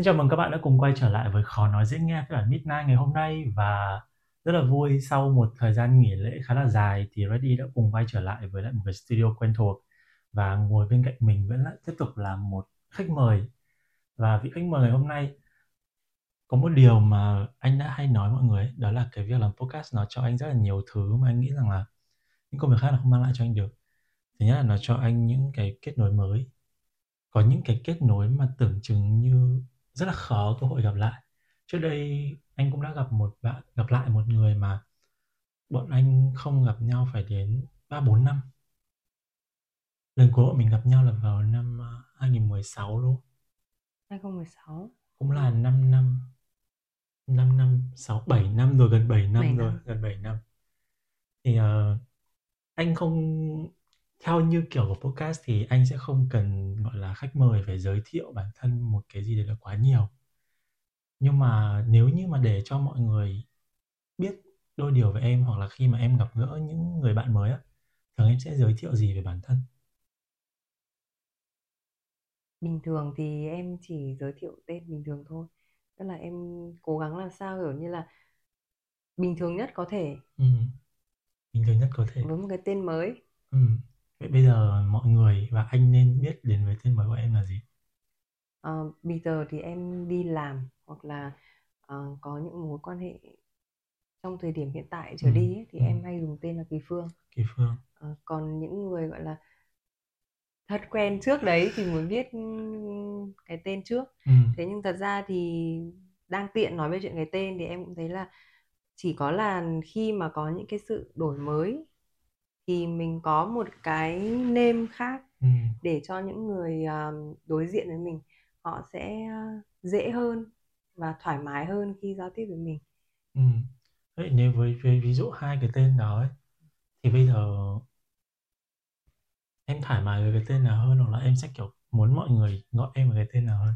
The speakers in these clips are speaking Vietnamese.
Xin chào mừng các bạn đã cùng quay trở lại với Khó nói dễ nghe phiên bản Midnight ngày hôm nay và rất là vui sau một thời gian nghỉ lễ khá là dài thì Ready đã cùng quay trở lại với lại một cái studio quen thuộc và ngồi bên cạnh mình vẫn lại tiếp tục là một khách mời. Và vị khách mời ngày hôm nay có một điều mà anh đã hay nói mọi người ấy, đó là cái việc làm podcast nó cho anh rất là nhiều thứ mà anh nghĩ rằng là những công việc khác là không mang lại cho anh được. Thứ nhất là nó cho anh những cái kết nối mới. Có những cái kết nối mà tưởng chừng như rất là khó cơ hội gặp lại. Trước đây anh cũng đã gặp một bạn gặp lại một người mà bọn anh không gặp nhau phải đến ba bốn năm. Lần cuối bọn mình gặp nhau là vào năm ờ, 2016 luôn. 2016 cũng là 5 năm 5 năm 6 7 năm rồi gần 7 năm 7 rồi năm. gần 7 năm. Thì ờ, anh không theo như kiểu của podcast thì anh sẽ không cần gọi là khách mời phải giới thiệu bản thân một cái gì đấy là quá nhiều. Nhưng mà nếu như mà để cho mọi người biết đôi điều về em hoặc là khi mà em gặp gỡ những người bạn mới á thường em sẽ giới thiệu gì về bản thân? Bình thường thì em chỉ giới thiệu tên bình thường thôi. Tức là em cố gắng làm sao kiểu như là bình thường nhất có thể. Ừ, bình thường nhất có thể. Với một cái tên mới. Ừ. vậy bây giờ mọi người và anh nên biết đến với tên mới của em là gì? Ờ, bây giờ thì em đi làm hoặc là ờ, có những mối quan hệ trong thời điểm hiện tại ừ, trở đi ấy, thì ừ. em hay dùng tên là Kỳ Phương. Kỳ Phương. Ờ, còn những người gọi là thật quen trước đấy thì mới biết cái tên trước. Ừ, thế nhưng thật ra thì đang tiện nói về chuyện cái tên thì em cũng thấy là chỉ có là khi mà có những cái sự đổi mới thì mình có một cái name khác ừ, để cho những người à, đối diện với mình họ sẽ à, dễ hơn và thoải mái hơn khi giao tiếp với mình. Ừ. vậy nếu với, với ví dụ hai cái tên đó ấy, thì bây giờ em thoải mái với cái tên nào hơn hoặc là em sẽ kiểu muốn mọi người gọi em với cái tên nào hơn?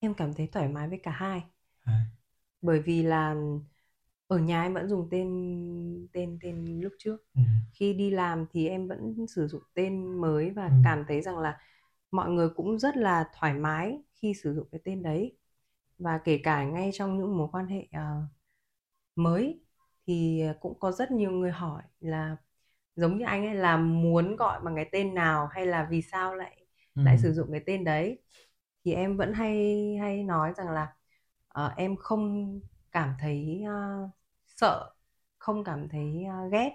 Em cảm thấy thoải mái với cả hai. À, bởi vì là ở nhà em vẫn dùng tên tên tên lúc trước. Ừ, khi đi làm thì em vẫn sử dụng tên mới và ừ, cảm thấy rằng là mọi người cũng rất là thoải mái khi sử dụng cái tên đấy. Và kể cả ngay trong những mối quan hệ ờ, mới thì cũng có rất nhiều người hỏi là giống như anh ấy là muốn gọi bằng cái tên nào hay là vì sao lại ừ, lại sử dụng cái tên đấy. Thì em vẫn hay hay nói rằng là ờ, em không cảm thấy ờ, sợ không cảm thấy ờ, ghét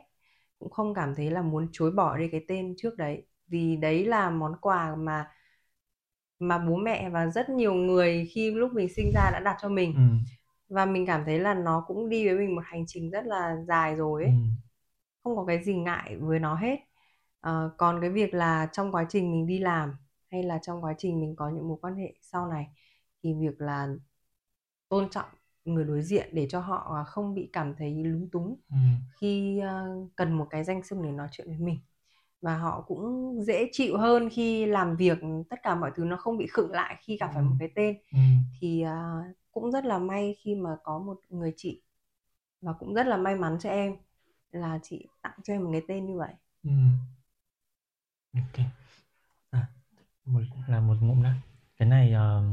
cũng không cảm thấy là muốn chối bỏ đi cái tên trước đấy. Vì đấy là món quà mà mà bố mẹ và rất nhiều người khi lúc mình sinh ra đã đặt cho mình. Ừ, và mình cảm thấy là nó cũng đi với mình một hành trình rất là dài rồi ừ, ấy không có cái gì ngại với nó hết. Ờ, còn cái việc là trong quá trình mình đi làm hay là trong quá trình mình có những mối quan hệ sau này thì việc là tôn trọng người đối diện để cho họ à, không bị cảm thấy lúng túng ừ, khi ờ, cần một cái danh xưng để nói chuyện với mình. Và họ cũng dễ chịu hơn khi làm việc tất cả mọi thứ nó không bị khựng lại khi gặp phải một cái tên. Ừ, thì à, cũng rất là may khi mà có một người chị và cũng rất là may mắn cho em là chị tặng cho em một cái tên như vậy. Ừ, ok. À, một là một ngụm đã cái này ờ,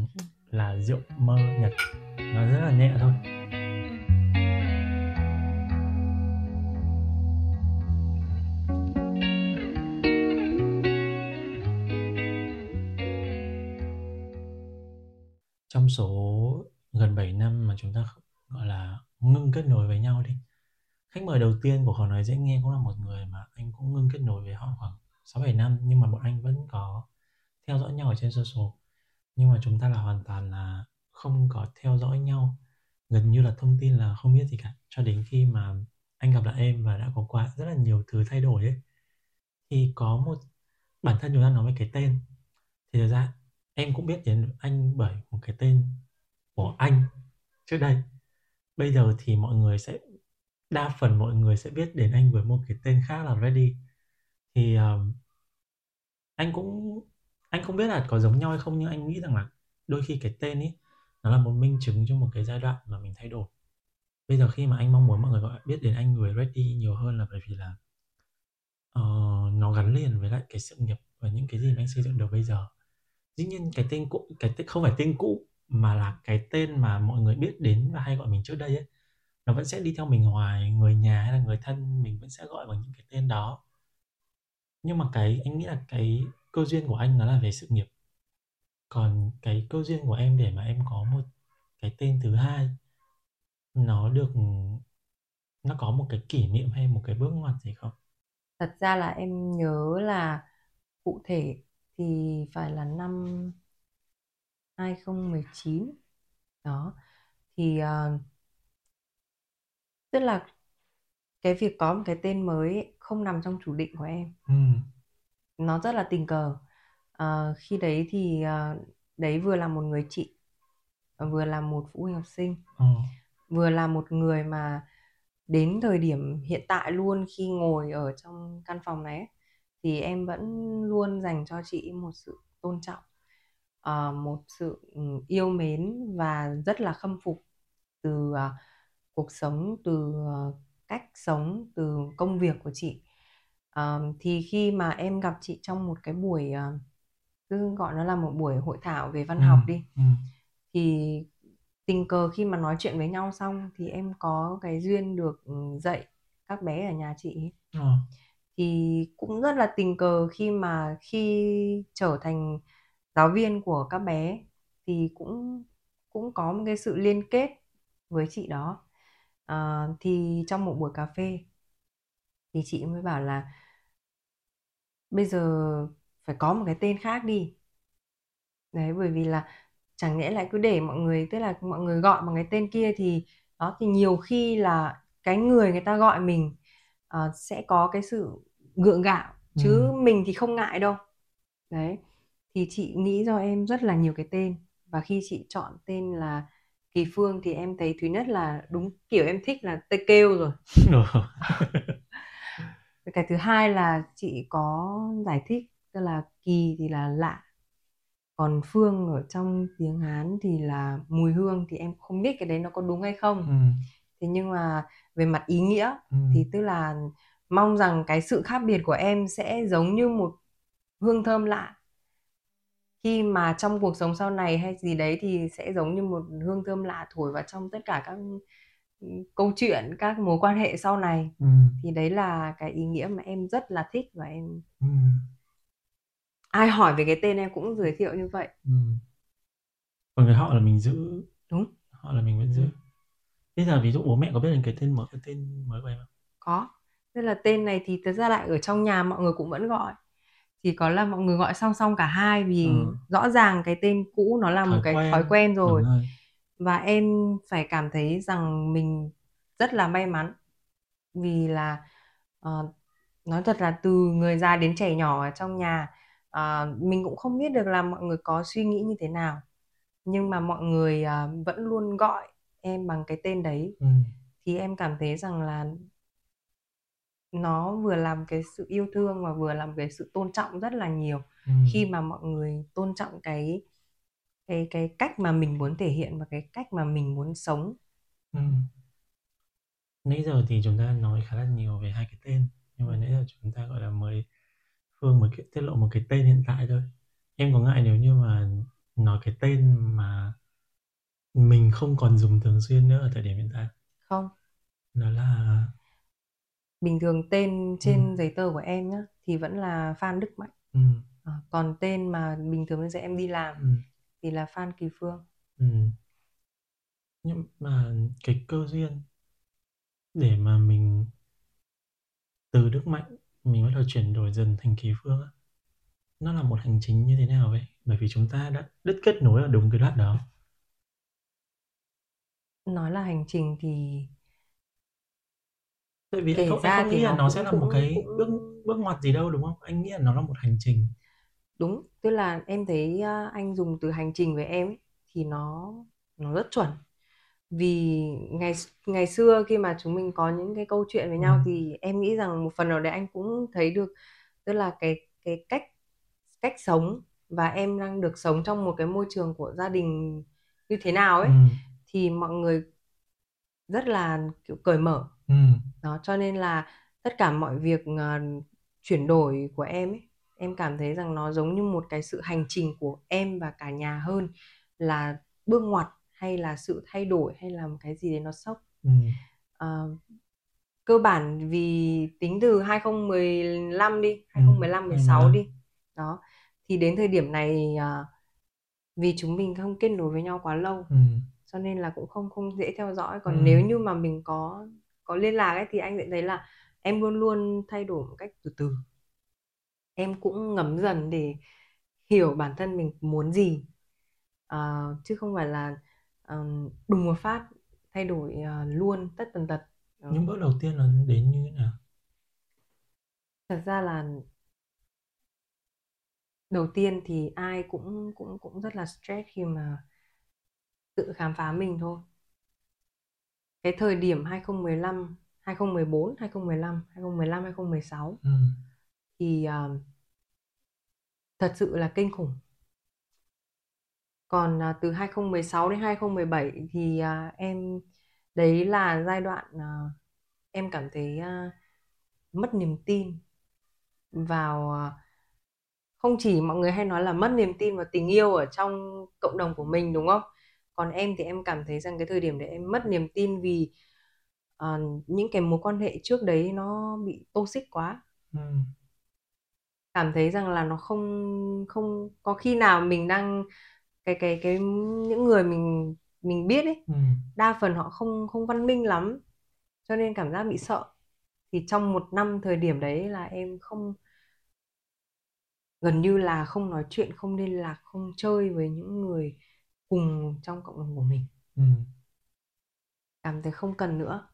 là rượu mơ nhật. Nó rất là nhẹ thôi. Trong số gần 7 năm mà chúng ta gọi là, ngưng kết nối với nhau đi, khách mời đầu tiên của họ nói dễ nghe cũng là một người mà anh cũng ngưng kết nối với họ khoảng 6 7 năm, nhưng mà bọn anh vẫn có theo dõi nhau ở trên social nhưng mà chúng ta là hoàn toàn là không có theo dõi nhau. Gần như là thông tin là không biết gì cả. Cho đến khi mà anh gặp lại em và đã có qua rất là nhiều thứ thay đổi ấy thì có một bản thân chúng ta nói về cái tên. Thì thực ra em cũng biết đến anh bởi một cái tên của anh trước đây. Bây giờ thì mọi người sẽ đa phần mọi người sẽ biết đến anh với một cái tên khác là ready thì um, anh cũng anh không biết là có giống nhau hay không nhưng anh nghĩ rằng là đôi khi cái tên ấy nó là một minh chứng cho một cái giai đoạn mà mình thay đổi. Bây giờ khi mà anh mong muốn mọi người gọi biết đến anh người Ready e nhiều hơn là bởi vì là uh, nó gắn liền với lại cái sự nghiệp và những cái gì mà anh xây dựng được bây giờ. Dĩ nhiên cái tên cũ cái tên không phải tên cũ mà là cái tên mà mọi người biết đến và hay gọi mình trước đây ấy nó vẫn sẽ đi theo mình hoài. Người nhà hay là người thân mình vẫn sẽ gọi bằng những cái tên đó. Nhưng mà cái anh nghĩ là cái cơ duyên của anh nó là về sự nghiệp. Còn cái cơ duyên của em để mà em có một cái tên thứ hai nó được nó có một cái kỷ niệm hay một cái bước ngoặt gì không? Thật ra là em nhớ là cụ thể thì phải là năm 2019 đó thì uh, tức là cái việc có một cái tên mới không nằm trong chủ định của em. Ừ. nó rất là tình cờ uh, khi đấy thì uh, đấy vừa là một người chị vừa là một phụ huynh học sinh ừ. vừa là một người mà đến thời điểm hiện tại luôn khi ngồi ở trong căn phòng này thì em vẫn luôn dành cho chị một sự tôn trọng uh, một sự ừ, yêu mến và rất là khâm phục từ uh, cuộc sống từ uh, cách sống từ công việc của chị uh, thì khi mà em gặp chị trong một cái buổi uh, cứ gọi nó là một buổi hội thảo về văn ừ, học đi ừ. thì tình cờ khi mà nói chuyện với nhau xong thì em có cái duyên được ừ, dạy các bé ở nhà chị ừ. thì cũng rất là tình cờ khi mà khi trở thành giáo viên của các bé thì cũng cũng có một cái sự liên kết với chị đó à, thì trong một buổi cà phê thì chị mới bảo là bây giờ phải có một cái tên khác đi. Đấy bởi vì là chẳng nhẽ lại cứ để mọi người tức là mọi người gọi bằng cái tên kia thì đó thì nhiều khi là cái người người ta gọi mình uh, sẽ có cái sự gượng gạo chứ ừ. mình thì không ngại đâu. Đấy thì chị nghĩ cho em rất là nhiều cái tên và khi chị chọn tên là Kỳ Phương thì em thấy thứ nhất là đúng kiểu em thích là tê kêu rồi cái thứ hai là chị có giải thích tức là kỳ thì là lạ còn phương ở trong tiếng hán thì là mùi hương thì em không biết cái đấy nó có đúng hay không ừ. thế nhưng mà về mặt ý nghĩa ừ. thì tức là mong rằng cái sự khác biệt của em sẽ giống như một hương thơm lạ khi mà trong cuộc sống sau này hay gì đấy thì sẽ giống như một hương thơm lạ thổi vào trong tất cả các câu chuyện các mối quan hệ sau này ừ. thì đấy là cái ý nghĩa mà em rất là thích và em ừ ai hỏi về cái tên em cũng giới thiệu như vậy ừ. còn cái họ là mình giữ đúng họ là mình vẫn giữ ừ. bây giờ ví dụ bố mẹ có biết đến cái tên mới cái tên mới của em không có nên là tên này thì thật ra lại ở trong nhà mọi người cũng vẫn gọi chỉ có là mọi người gọi song song cả hai vì ừ. rõ ràng cái tên cũ nó là thói một cái quen. thói quen rồi. Và em phải cảm thấy rằng mình rất là may mắn vì là uh, nói thật là từ người già đến trẻ nhỏ ở trong nhà à, mình cũng không biết được là mọi người có suy nghĩ như thế nào nhưng mà mọi người à, vẫn luôn gọi em bằng cái tên đấy ừ. thì em cảm thấy rằng là nó vừa làm cái sự yêu thương và vừa làm cái sự tôn trọng rất là nhiều ừ. khi mà mọi người tôn trọng cái cái cái cách mà mình muốn thể hiện và cái cách mà mình muốn sống ừ. nãy giờ thì chúng ta nói khá là nhiều về hai cái tên nhưng mà nãy giờ chúng ta gọi là mới Phương mới tiết lộ một cái tên hiện tại thôi em có ngại nếu như mà nói cái tên mà mình không còn dùng thường xuyên nữa ở thời điểm hiện tại không đó là bình thường tên trên ừ. giấy tờ của em nhá thì vẫn là Phan Đức Mạnh ừ. à, còn tên mà bình thường bây giờ em đi làm ừ. Thì là Phan Kỳ Phương. Ừ. nhưng mà cái cơ duyên để mà mình từ Đức Mạnh mình bắt đầu chuyển đổi dần thành kỳ phương nó là một hành trình như thế nào vậy? Bởi vì chúng ta đã đứt kết nối ở đúng cái đoạn đó. Nói là hành trình thì tại vì anh không, anh không nghĩ là nó, sẽ là một cái bước bước ngoặt gì đâu đúng không? Anh nghĩ là nó là một hành trình đúng tức là em thấy anh dùng từ hành trình với em ấy, thì nó nó rất chuẩn vì ngày ngày xưa khi mà chúng mình có những cái câu chuyện với nhau ừ. thì em nghĩ rằng một phần nào đấy anh cũng thấy được tức là cái cái cách cách sống và em đang được sống trong một cái môi trường của gia đình như thế nào ấy ừ. thì mọi người rất là kiểu cởi mở ừ. đó cho nên là tất cả mọi việc uh, chuyển đổi của em ấy em cảm thấy rằng nó giống như một cái sự hành trình của em và cả nhà hơn là bước ngoặt hay là sự thay đổi hay là một cái gì đấy nó sốc ừ. Ờ, cơ bản vì tính từ 2015 đi 2015 16 2015. đi đó thì đến thời điểm này à, vì chúng mình không kết nối với nhau quá lâu Ừ. cho nên là cũng không không dễ theo dõi còn Ừ. nếu như mà mình có có liên lạc ấy thì anh sẽ thấy là em luôn luôn thay đổi một cách từ từ em cũng ngấm dần để hiểu bản thân mình muốn gì Ờ, chứ không phải là ờm, đùng một phát thay đổi ờ, luôn tất tần tật Đó. những bước đầu tiên là đến như thế nào thật ra là đầu tiên thì ai cũng cũng cũng rất là stress khi mà tự khám phá mình thôi cái thời điểm 2015 2014 2015 2015 2016 ừ thì à, thật sự là kinh khủng còn uh, từ 2016 đến 2017 thì uh, em đấy là giai đoạn uh, em cảm thấy uh, mất niềm tin vào uh, không chỉ mọi người hay nói là mất niềm tin vào tình yêu ở trong cộng đồng của mình đúng không? Còn em thì em cảm thấy rằng cái thời điểm đấy em mất niềm tin vì uh, những cái mối quan hệ trước đấy nó bị toxic quá. Ừ. Cảm thấy rằng là nó không không có khi nào mình đang cái cái cái những người mình mình biết ấy Ừ. đa phần họ không không văn minh lắm cho nên cảm giác bị sợ thì trong một năm thời điểm đấy là em không gần như là không nói chuyện không liên lạc không chơi với những người cùng trong cộng đồng của mình Ừ. cảm thấy không cần nữa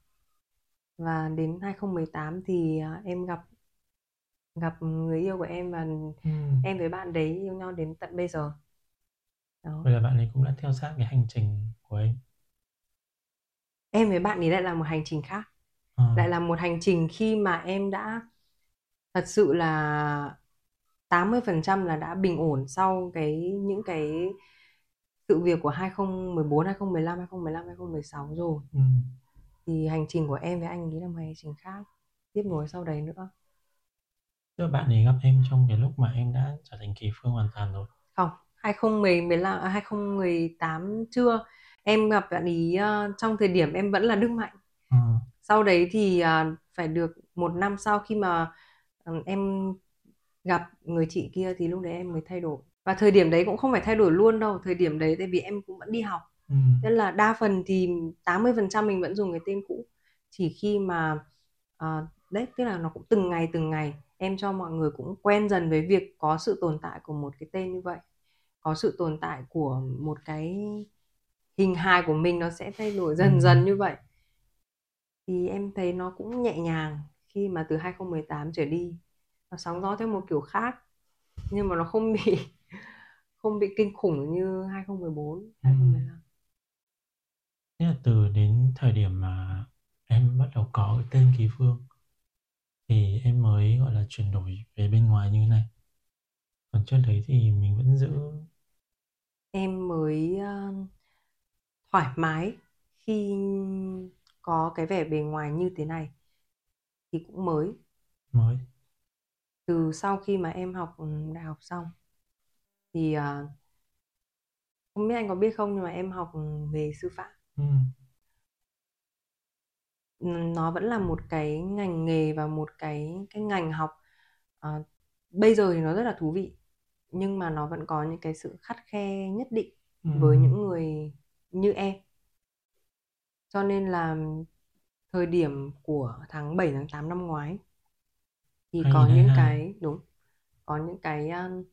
và đến 2018 thì à, em gặp gặp người yêu của em và Ừ. em với bạn đấy yêu nhau đến tận bây giờ đó vậy là bạn ấy cũng đã theo sát cái hành trình của em em với bạn ấy lại là một hành trình khác Ờ. lại là một hành trình khi mà em đã thật sự là 80% là đã bình ổn sau cái những cái sự việc của 2014, 2015, 2015, 2016 rồi Ừ. thì hành trình của em với anh ấy là một hành trình khác tiếp nối sau đấy nữa tức là bạn ấy gặp em trong cái lúc mà em đã trở thành kỳ phương hoàn toàn rồi. Không 2010 15 à, 2018 chưa em gặp bạn ấy ờ, trong thời điểm em vẫn là Đức Mạnh. Ờ. sau đấy thì à, phải được một năm sau khi mà ừ, em gặp người chị kia thì lúc đấy em mới thay đổi. Và thời điểm đấy cũng không phải thay đổi luôn đâu thời điểm đấy tại vì em cũng vẫn đi học. Ừ. nên là đa phần thì 80% mình vẫn dùng cái tên cũ. Chỉ khi mà à, đấy tức là nó cũng từng ngày từng ngày em cho mọi người cũng quen dần với việc có sự tồn tại của một cái tên như vậy. Có sự tồn tại của một cái hình hài của mình nó sẽ thay đổi dần Ừ. dần như vậy. Thì em thấy nó cũng nhẹ nhàng khi mà từ 2018 trở đi. Nó sóng gió theo một kiểu khác nhưng mà nó không bị không bị kinh khủng như 2014 2015 Thế là từ đến thời điểm mà em bắt đầu có cái tên Kỳ Phương thì em mới gọi là chuyển đổi về bên ngoài như thế này. Còn trước đấy thì mình vẫn giữ em mới ờ, thoải mái khi có cái vẻ bề ngoài như thế này thì cũng mới mới. từ sau khi mà em học ừ, đại học xong thì ờ, không biết anh có biết không nhưng mà em học về sư phạm Ừ. Nó vẫn là một cái ngành nghề và một cái cái ngành học ờ, bây giờ thì nó rất là thú vị nhưng mà nó vẫn có những cái sự khắt khe nhất định Ừ. với những người như em cho nên là thời điểm của tháng 7 tháng 8 năm ngoái thì có những 2022. cái đúng có những cái um,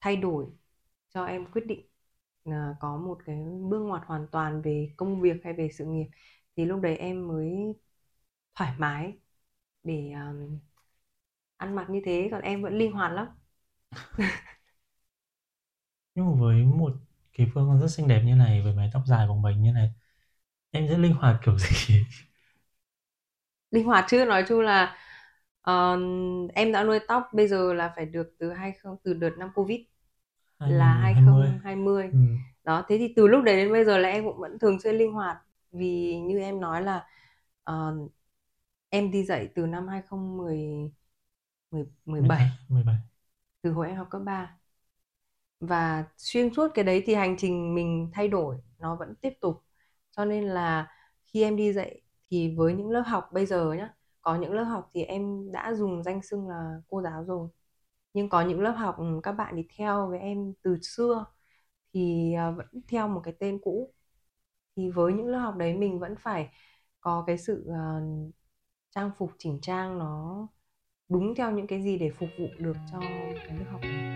thay đổi cho em quyết định là có một cái bước ngoặt hoàn toàn về công việc hay về sự nghiệp thì lúc đấy em mới thoải mái để um, ăn mặc như thế còn em vẫn linh hoạt lắm Nhưng mà với một Kỳ Phương còn rất xinh đẹp như này với mái tóc dài bồng bềnh như này em rất linh hoạt kiểu gì? linh hoạt chứ nói chung là ờ, em đã nuôi tóc bây giờ là phải được từ hai không từ đợt năm covid là 2020. 2020 Ừ. đó thế thì từ lúc đấy đến bây giờ là em cũng vẫn thường xuyên linh hoạt vì như em nói là ờ, em đi dạy từ năm 2010 10, 17 18, 17 từ hồi em học cấp 3 và xuyên suốt cái đấy thì hành trình mình thay đổi nó vẫn tiếp tục. Cho nên là khi em đi dạy thì với những lớp học bây giờ nhá có những lớp học thì em đã dùng danh xưng là cô giáo rồi. Nhưng có những lớp học ừ, các bạn đi theo với em từ xưa thì à, vẫn theo một cái tên cũ thì với những lớp học đấy mình vẫn phải có cái sự uh, trang phục chỉnh trang nó đúng theo những cái gì để phục vụ được cho cái lớp học này.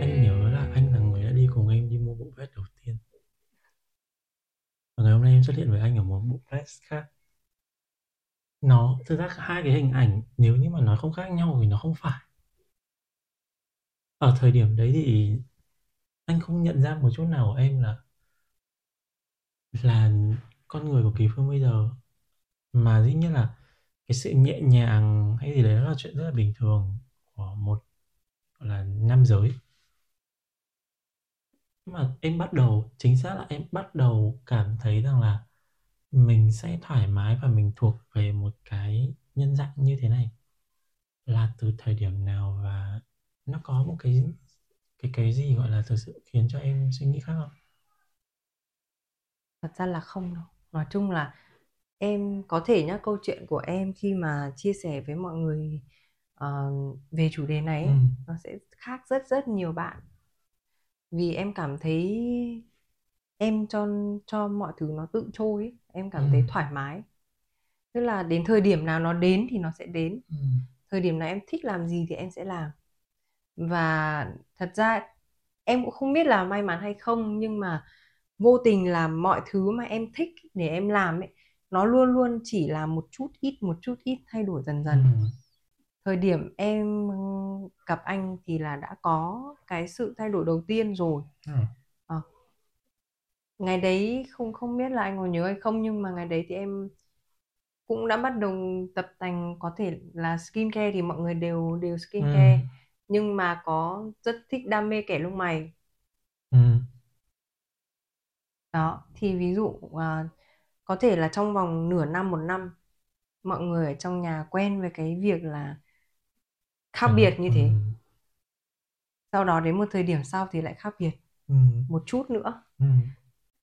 Anh nhớ là anh là người đã đi cùng em đi mua bộ vest đầu tiên. Và ngày hôm nay em xuất hiện với anh ở một bộ vest khác nó, thực ra hai cái hình ảnh nếu như mà nói không khác nhau thì nó không phải. Ở thời điểm đấy thì anh không nhận ra một chút nào của em là là con người của Kỳ Phương bây giờ, mà dĩ nhiên là cái sự nhẹ nhàng hay gì đấy là chuyện rất là bình thường của một, gọi là, nam giới. Nhưng mà em bắt đầu, chính xác là em bắt đầu cảm thấy rằng là mình sẽ thoải mái và mình thuộc về một cái nhân dạng như thế này là từ thời điểm nào và nó có một cái cái cái gì gọi là thực sự khiến cho em suy nghĩ khác không? thật ra là không đâu nói chung là em có thể nhá câu chuyện của em khi mà chia sẻ với mọi người uh, về chủ đề này Ừ. nó sẽ khác rất rất nhiều bạn vì em cảm thấy em cho cho mọi thứ nó tự trôi ấy. em cảm Ừ. thấy thoải mái tức là đến thời điểm nào nó đến thì nó sẽ đến Ừ. thời điểm nào em thích làm gì thì em sẽ làm và thật ra em cũng không biết là may mắn hay không nhưng mà vô tình là mọi thứ mà em thích để em làm ấy nó luôn luôn chỉ là một chút ít một chút ít thay đổi dần dần Ừ. thời điểm em gặp anh thì là đã có cái sự thay đổi đầu tiên rồi Ừ. Ngày đấy không không biết là anh có nhớ hay không nhưng mà ngày đấy thì em cũng đã bắt đầu tập tành có thể là skincare thì mọi người đều đều skincare Ừ. nhưng mà có rất thích đam mê kẻ lông mày Ừ. đó thì ví dụ à, có thể là trong vòng nửa năm một năm mọi người ở trong nhà quen với cái việc là khác biệt như thế Ừ. sau đó đến một thời điểm sau thì lại khác biệt Ừ. một chút nữa Ừ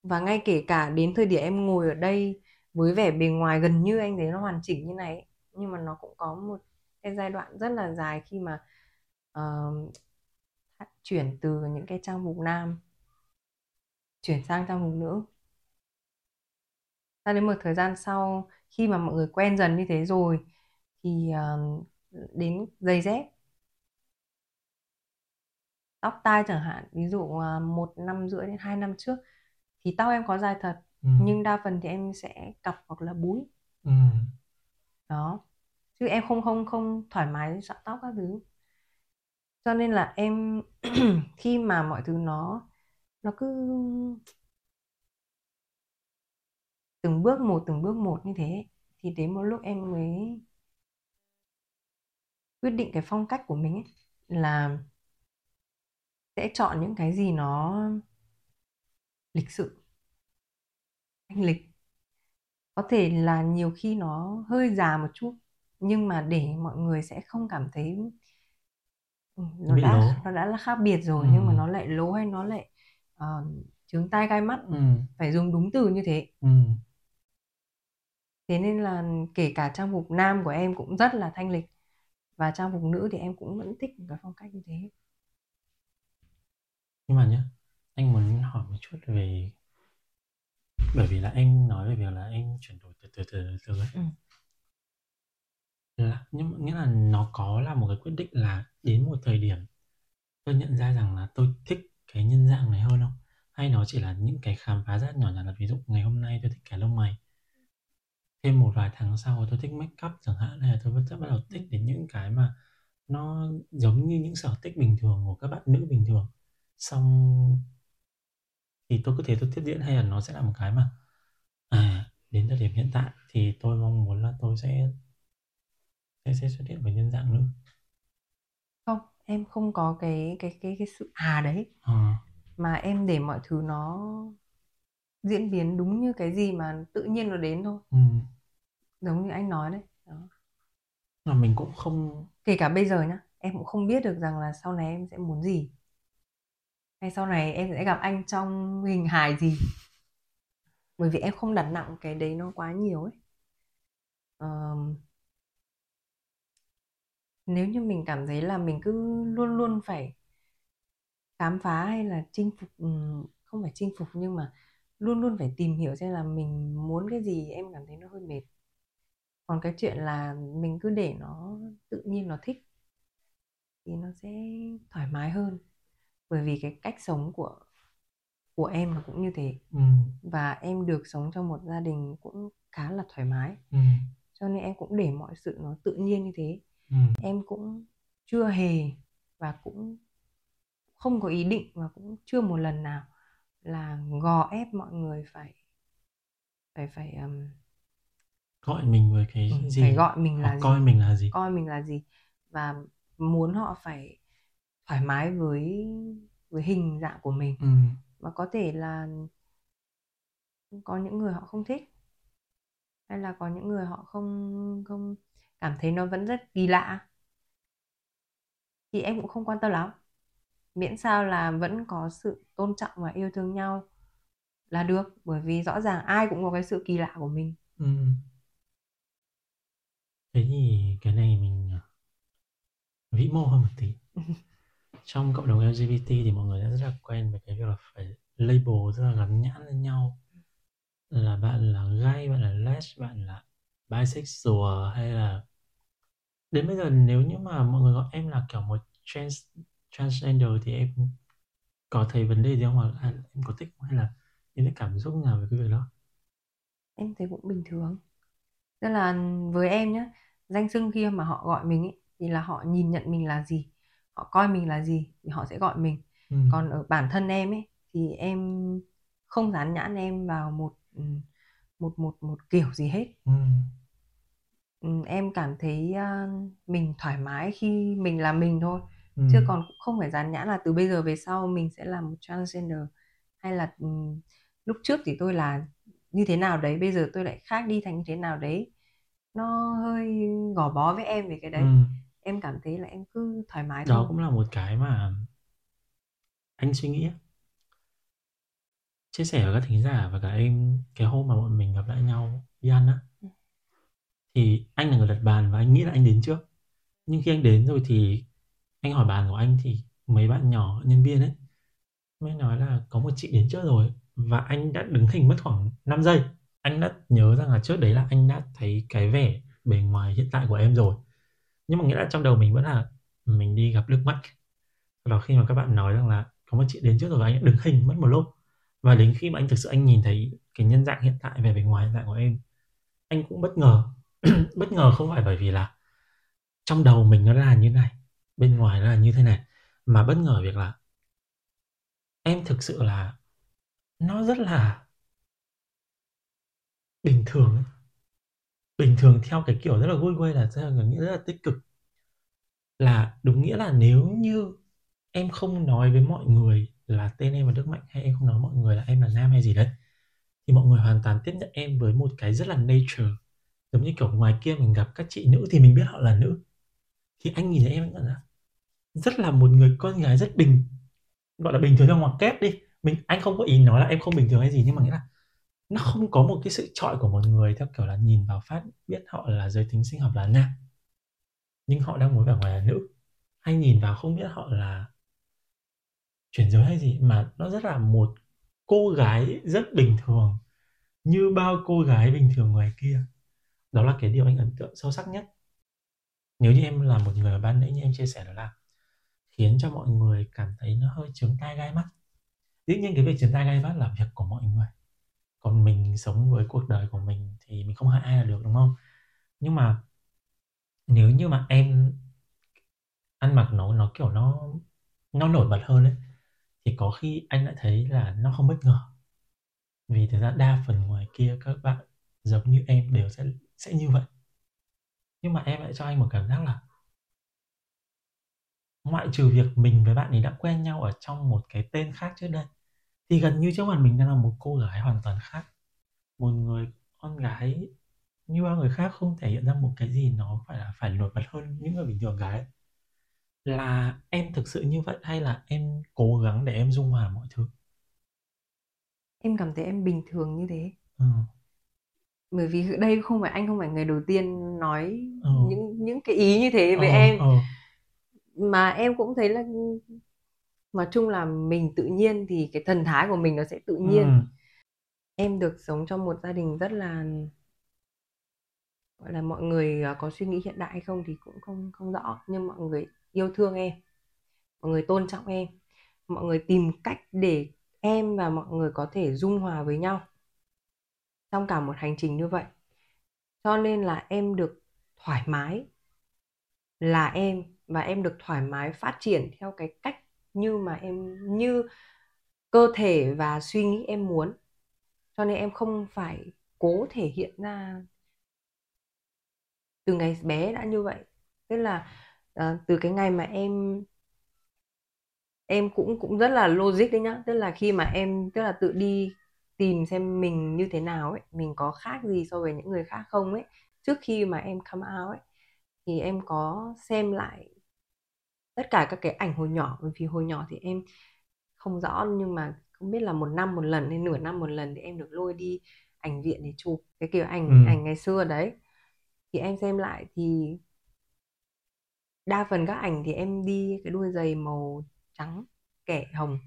và ngay kể cả đến thời điểm em ngồi ở đây với vẻ bề ngoài gần như anh thấy nó hoàn chỉnh như này ấy, nhưng mà nó cũng có một cái giai đoạn rất là dài khi mà uh, chuyển từ những cái trang phục nam chuyển sang trang phục nữ. Ra đến một thời gian sau khi mà mọi người quen dần như thế rồi thì uh, đến giày dép. Tóc tai chẳng hạn ví dụ uh, một năm rưỡi đến hai năm trước thì tóc em có dài thật Ừ. nhưng đa phần thì em sẽ cặp hoặc là búi Ừ. đó chứ em không không không thoải mái sợi tóc các thứ cho nên là em khi mà mọi thứ nó nó cứ từng bước một từng bước một như thế thì đến một lúc em mới quyết định cái phong cách của mình ấy, là sẽ chọn những cái gì nó lịch sự thanh lịch có thể là nhiều khi nó hơi già một chút nhưng mà để mọi người sẽ không cảm thấy ừ, nó Bị đã lố. nó đã là khác biệt rồi Ừ. nhưng mà nó lại lố hay nó lại uh, chướng tai gai mắt Ừ. phải dùng đúng từ như thế Ừ. thế nên là kể cả trang phục nam của em cũng rất là thanh lịch và trang phục nữ thì em cũng vẫn thích cái phong cách như thế Nhưng mà nhá, anh muốn hỏi một chút về bởi vì là em nói về việc là em chuyển đổi từ từ từ từ ấy. Ừ. Là, nhưng nghĩa là nó có là một cái quyết định là đến một thời điểm tôi nhận ra rằng là tôi thích cái nhân dạng này hơn không? Hay nó chỉ là những cái khám phá rất nhỏ nhặt là ví dụ ngày hôm nay tôi thích cái lông mày thêm một vài tháng sau tôi thích make up chẳng hạn hay là tôi vẫn sẽ bắt đầu thích đến những cái mà nó giống như những sở thích bình thường của các bạn nữ bình thường xong thì tôi cứ thế tôi tiếp diễn hay là nó sẽ là một cái mà. À đến thời điểm hiện tại thì tôi mong muốn là tôi sẽ sẽ, sẽ xuất hiện với nhân dạng nữ. Không em không có cái cái cái cái sự à đấy. Ờ, mà em để mọi thứ nó diễn biến đúng như cái gì mà tự nhiên nó đến thôi. Ừ. giống như anh nói đấy. Đó. mà mình cũng không kể cả bây giờ nhá em cũng không biết được rằng là sau này em sẽ muốn gì hay sau này em sẽ gặp anh trong hình hài gì? Bởi vì em không đặt nặng cái đấy nó quá nhiều ấy. Um, nếu như mình cảm thấy là mình cứ luôn luôn phải khám phá hay là chinh phục ừ, không phải chinh phục nhưng mà luôn luôn phải tìm hiểu xem là mình muốn cái gì em cảm thấy nó hơi mệt. Còn cái chuyện là mình cứ để nó tự nhiên nó thích thì nó sẽ thoải mái hơn bởi vì cái cách sống của của em nó cũng như thế. Ừ. và em được sống trong một gia đình cũng khá là thoải mái. Ừ. cho nên em cũng để mọi sự nó tự nhiên như thế. Ừ. em cũng chưa hề và cũng không có ý định và cũng chưa một lần nào là gò ép mọi người phải phải phải um, gọi mình với cái ừ, gì? phải gọi mình là coi gì mình là gì? Coi mình là gì? Và muốn họ phải thoải mái với với hình dạng của mình. Ừ. mà có thể là có những người họ không thích hay là có những người họ không không cảm thấy nó vẫn rất kỳ lạ. Thì em cũng không quan tâm lắm. Miễn sao là vẫn có sự tôn trọng và yêu thương nhau là được bởi vì rõ ràng ai cũng có cái sự kỳ lạ của mình. Ừ. thế thì cái này mình à, vĩ mô hơn một tí trong cộng đồng LGBT thì mọi người đã rất là quen với cái việc là phải label rất là gắn nhãn lên nhau. Là bạn là gay, bạn là les, bạn là bisexual hay là đến bây giờ nếu như mà mọi người gọi em là kiểu một trans transgender thì em có thấy vấn đề gì không? Hoặc là em có thích hay là những cái cảm xúc nào về cái việc đó? Em thấy cũng bình thường. Tức là với em nhé danh xưng kia mà họ gọi mình ấy, thì là họ nhìn nhận mình là gì? Họ coi mình là gì thì họ sẽ gọi mình ừ. còn ở bản thân em ấy thì em không dán nhãn em vào một ừ, một một một kiểu gì hết Ừ. Ừ, em cảm thấy à, mình thoải mái khi mình là mình thôi Ừ. chứ còn cũng không phải dán nhãn là từ bây giờ về sau mình sẽ là một transgender hay là ừ, lúc trước thì tôi là như thế nào đấy bây giờ tôi lại khác đi thành như thế nào đấy nó hơi gò bó với em về cái đấy Ừ. em cảm thấy là em cứ thoải mái đó thôi. cũng là một cái mà anh suy nghĩ chia sẻ với các thính giả và cả em cái hôm mà bọn mình gặp lại nhau đi ăn á. Ừ. thì anh là người đặt bàn và anh nghĩ là anh đến trước. Nhưng khi anh đến rồi thì anh hỏi bàn của anh thì mấy bạn nhỏ nhân viên ấy mới nói là có một chị đến trước rồi và anh đã đứng hình mất khoảng 5 giây. Anh đã nhớ rằng là trước đấy là anh đã thấy cái vẻ bề ngoài hiện tại của em rồi nhưng mà nghĩa là trong đầu mình vẫn là, mình đi gặp nước mắt sau đó khi mà các bạn nói rằng là, có một chị đến trước rồi và anh đứng hình mất một lúc và đến khi mà anh thực sự anh nhìn thấy cái nhân dạng hiện tại về bề ngoài hiện tại của em, anh cũng bất ngờ bất ngờ không phải bởi vì là trong đầu mình nó là như này, bên ngoài nó là như thế này, mà bất ngờ việc là em thực sự là nó rất là bình thường ấy bình thường theo cái kiểu rất là vui quay là theo là nghĩa rất là tích cực. Là đúng nghĩa là nếu như em không nói với mọi người là tên em là Đức Mạnh hay em không nói mọi người là em là nam hay gì đấy, thì mọi người hoàn toàn tiếp nhận em với một cái rất là nature. Giống như kiểu ngoài kia mình gặp các chị nữ thì mình biết họ là nữ. Thì anh nhìn thấy em là rất là một người con gái rất bình, gọi là bình thường trong ngoặc kép đi. Mình, anh không có ý nói là em không bình thường hay gì, nhưng mà nghĩa là nó không có một cái sự chọi của một người theo kiểu là nhìn vào phát, biết họ là giới tính sinh học là nam, nhưng họ đang muốn vẻ ngoài là nữ. Hay nhìn vào không biết họ là chuyển giới hay gì, mà nó rất là một cô gái rất bình thường, như bao cô gái bình thường ngoài kia. Đó là cái điều anh ấn tượng sâu sắc nhất. Nếu như em là một người mà ban nãy như em chia sẻ đó là khiến cho mọi người cảm thấy nó hơi trướng tai gai mắt. Dĩ nhiên cái việc trướng tai gai mắt là việc của mọi người còn mình sống với cuộc đời của mình thì mình không hại ai là được, đúng không? Nhưng mà nếu như mà em ăn mặc nó nó kiểu nó nó nổi bật hơn ấy, thì có khi anh lại thấy là nó không bất ngờ. Vì thực ra đa phần ngoài kia các bạn giống như em đều sẽ sẽ như vậy. Nhưng mà em lại cho anh một cảm giác là ngoại trừ việc mình với bạn ấy đã quen nhau ở trong một cái tên khác trước đây thì gần như trước mặt mình đang là một cô gái hoàn toàn khác một người con gái như bao người khác không thể hiện ra một cái gì nó phải là phải nổi bật hơn những người bình thường gái là em thực sự như vậy hay là em cố gắng để em dung hòa mọi thứ em cảm thấy em bình thường như thế ừ. bởi vì đây không phải anh không phải người đầu tiên nói Ừ. những những cái ý như thế với Ờ, em ờ. mà em cũng thấy là nói chung là mình tự nhiên thì cái thần thái của mình nó sẽ tự nhiên Ừ. em được sống trong một gia đình rất là gọi là mọi người à, có suy nghĩ hiện đại hay không thì cũng không không rõ nhưng mọi người yêu thương em mọi người tôn trọng em mọi người tìm cách để em và mọi người có thể dung hòa với nhau trong cả một hành trình như vậy cho nên là em được thoải mái là em và em được thoải mái phát triển theo cái cách như mà em như cơ thể và suy nghĩ em muốn. Cho nên em không phải cố thể hiện ra từ ngày bé đã như vậy. Tức là à, từ cái ngày mà em em cũng cũng rất là logic đấy nhá. Tức là khi mà em tức là tự đi tìm xem mình như thế nào ấy mình có khác gì so với những người khác không ấy. Trước khi mà em come out ấy thì em có xem lại tất cả các cái ảnh hồi nhỏ bởi vì hồi nhỏ thì em không rõ nhưng mà không biết là một năm một lần hay nửa năm một lần thì em được lôi đi ảnh viện để chụp cái kiểu ảnh Ừ. ảnh ngày xưa đấy thì em xem lại thì đa phần các ảnh thì em đi cái đuôi giày màu trắng kẻ hồng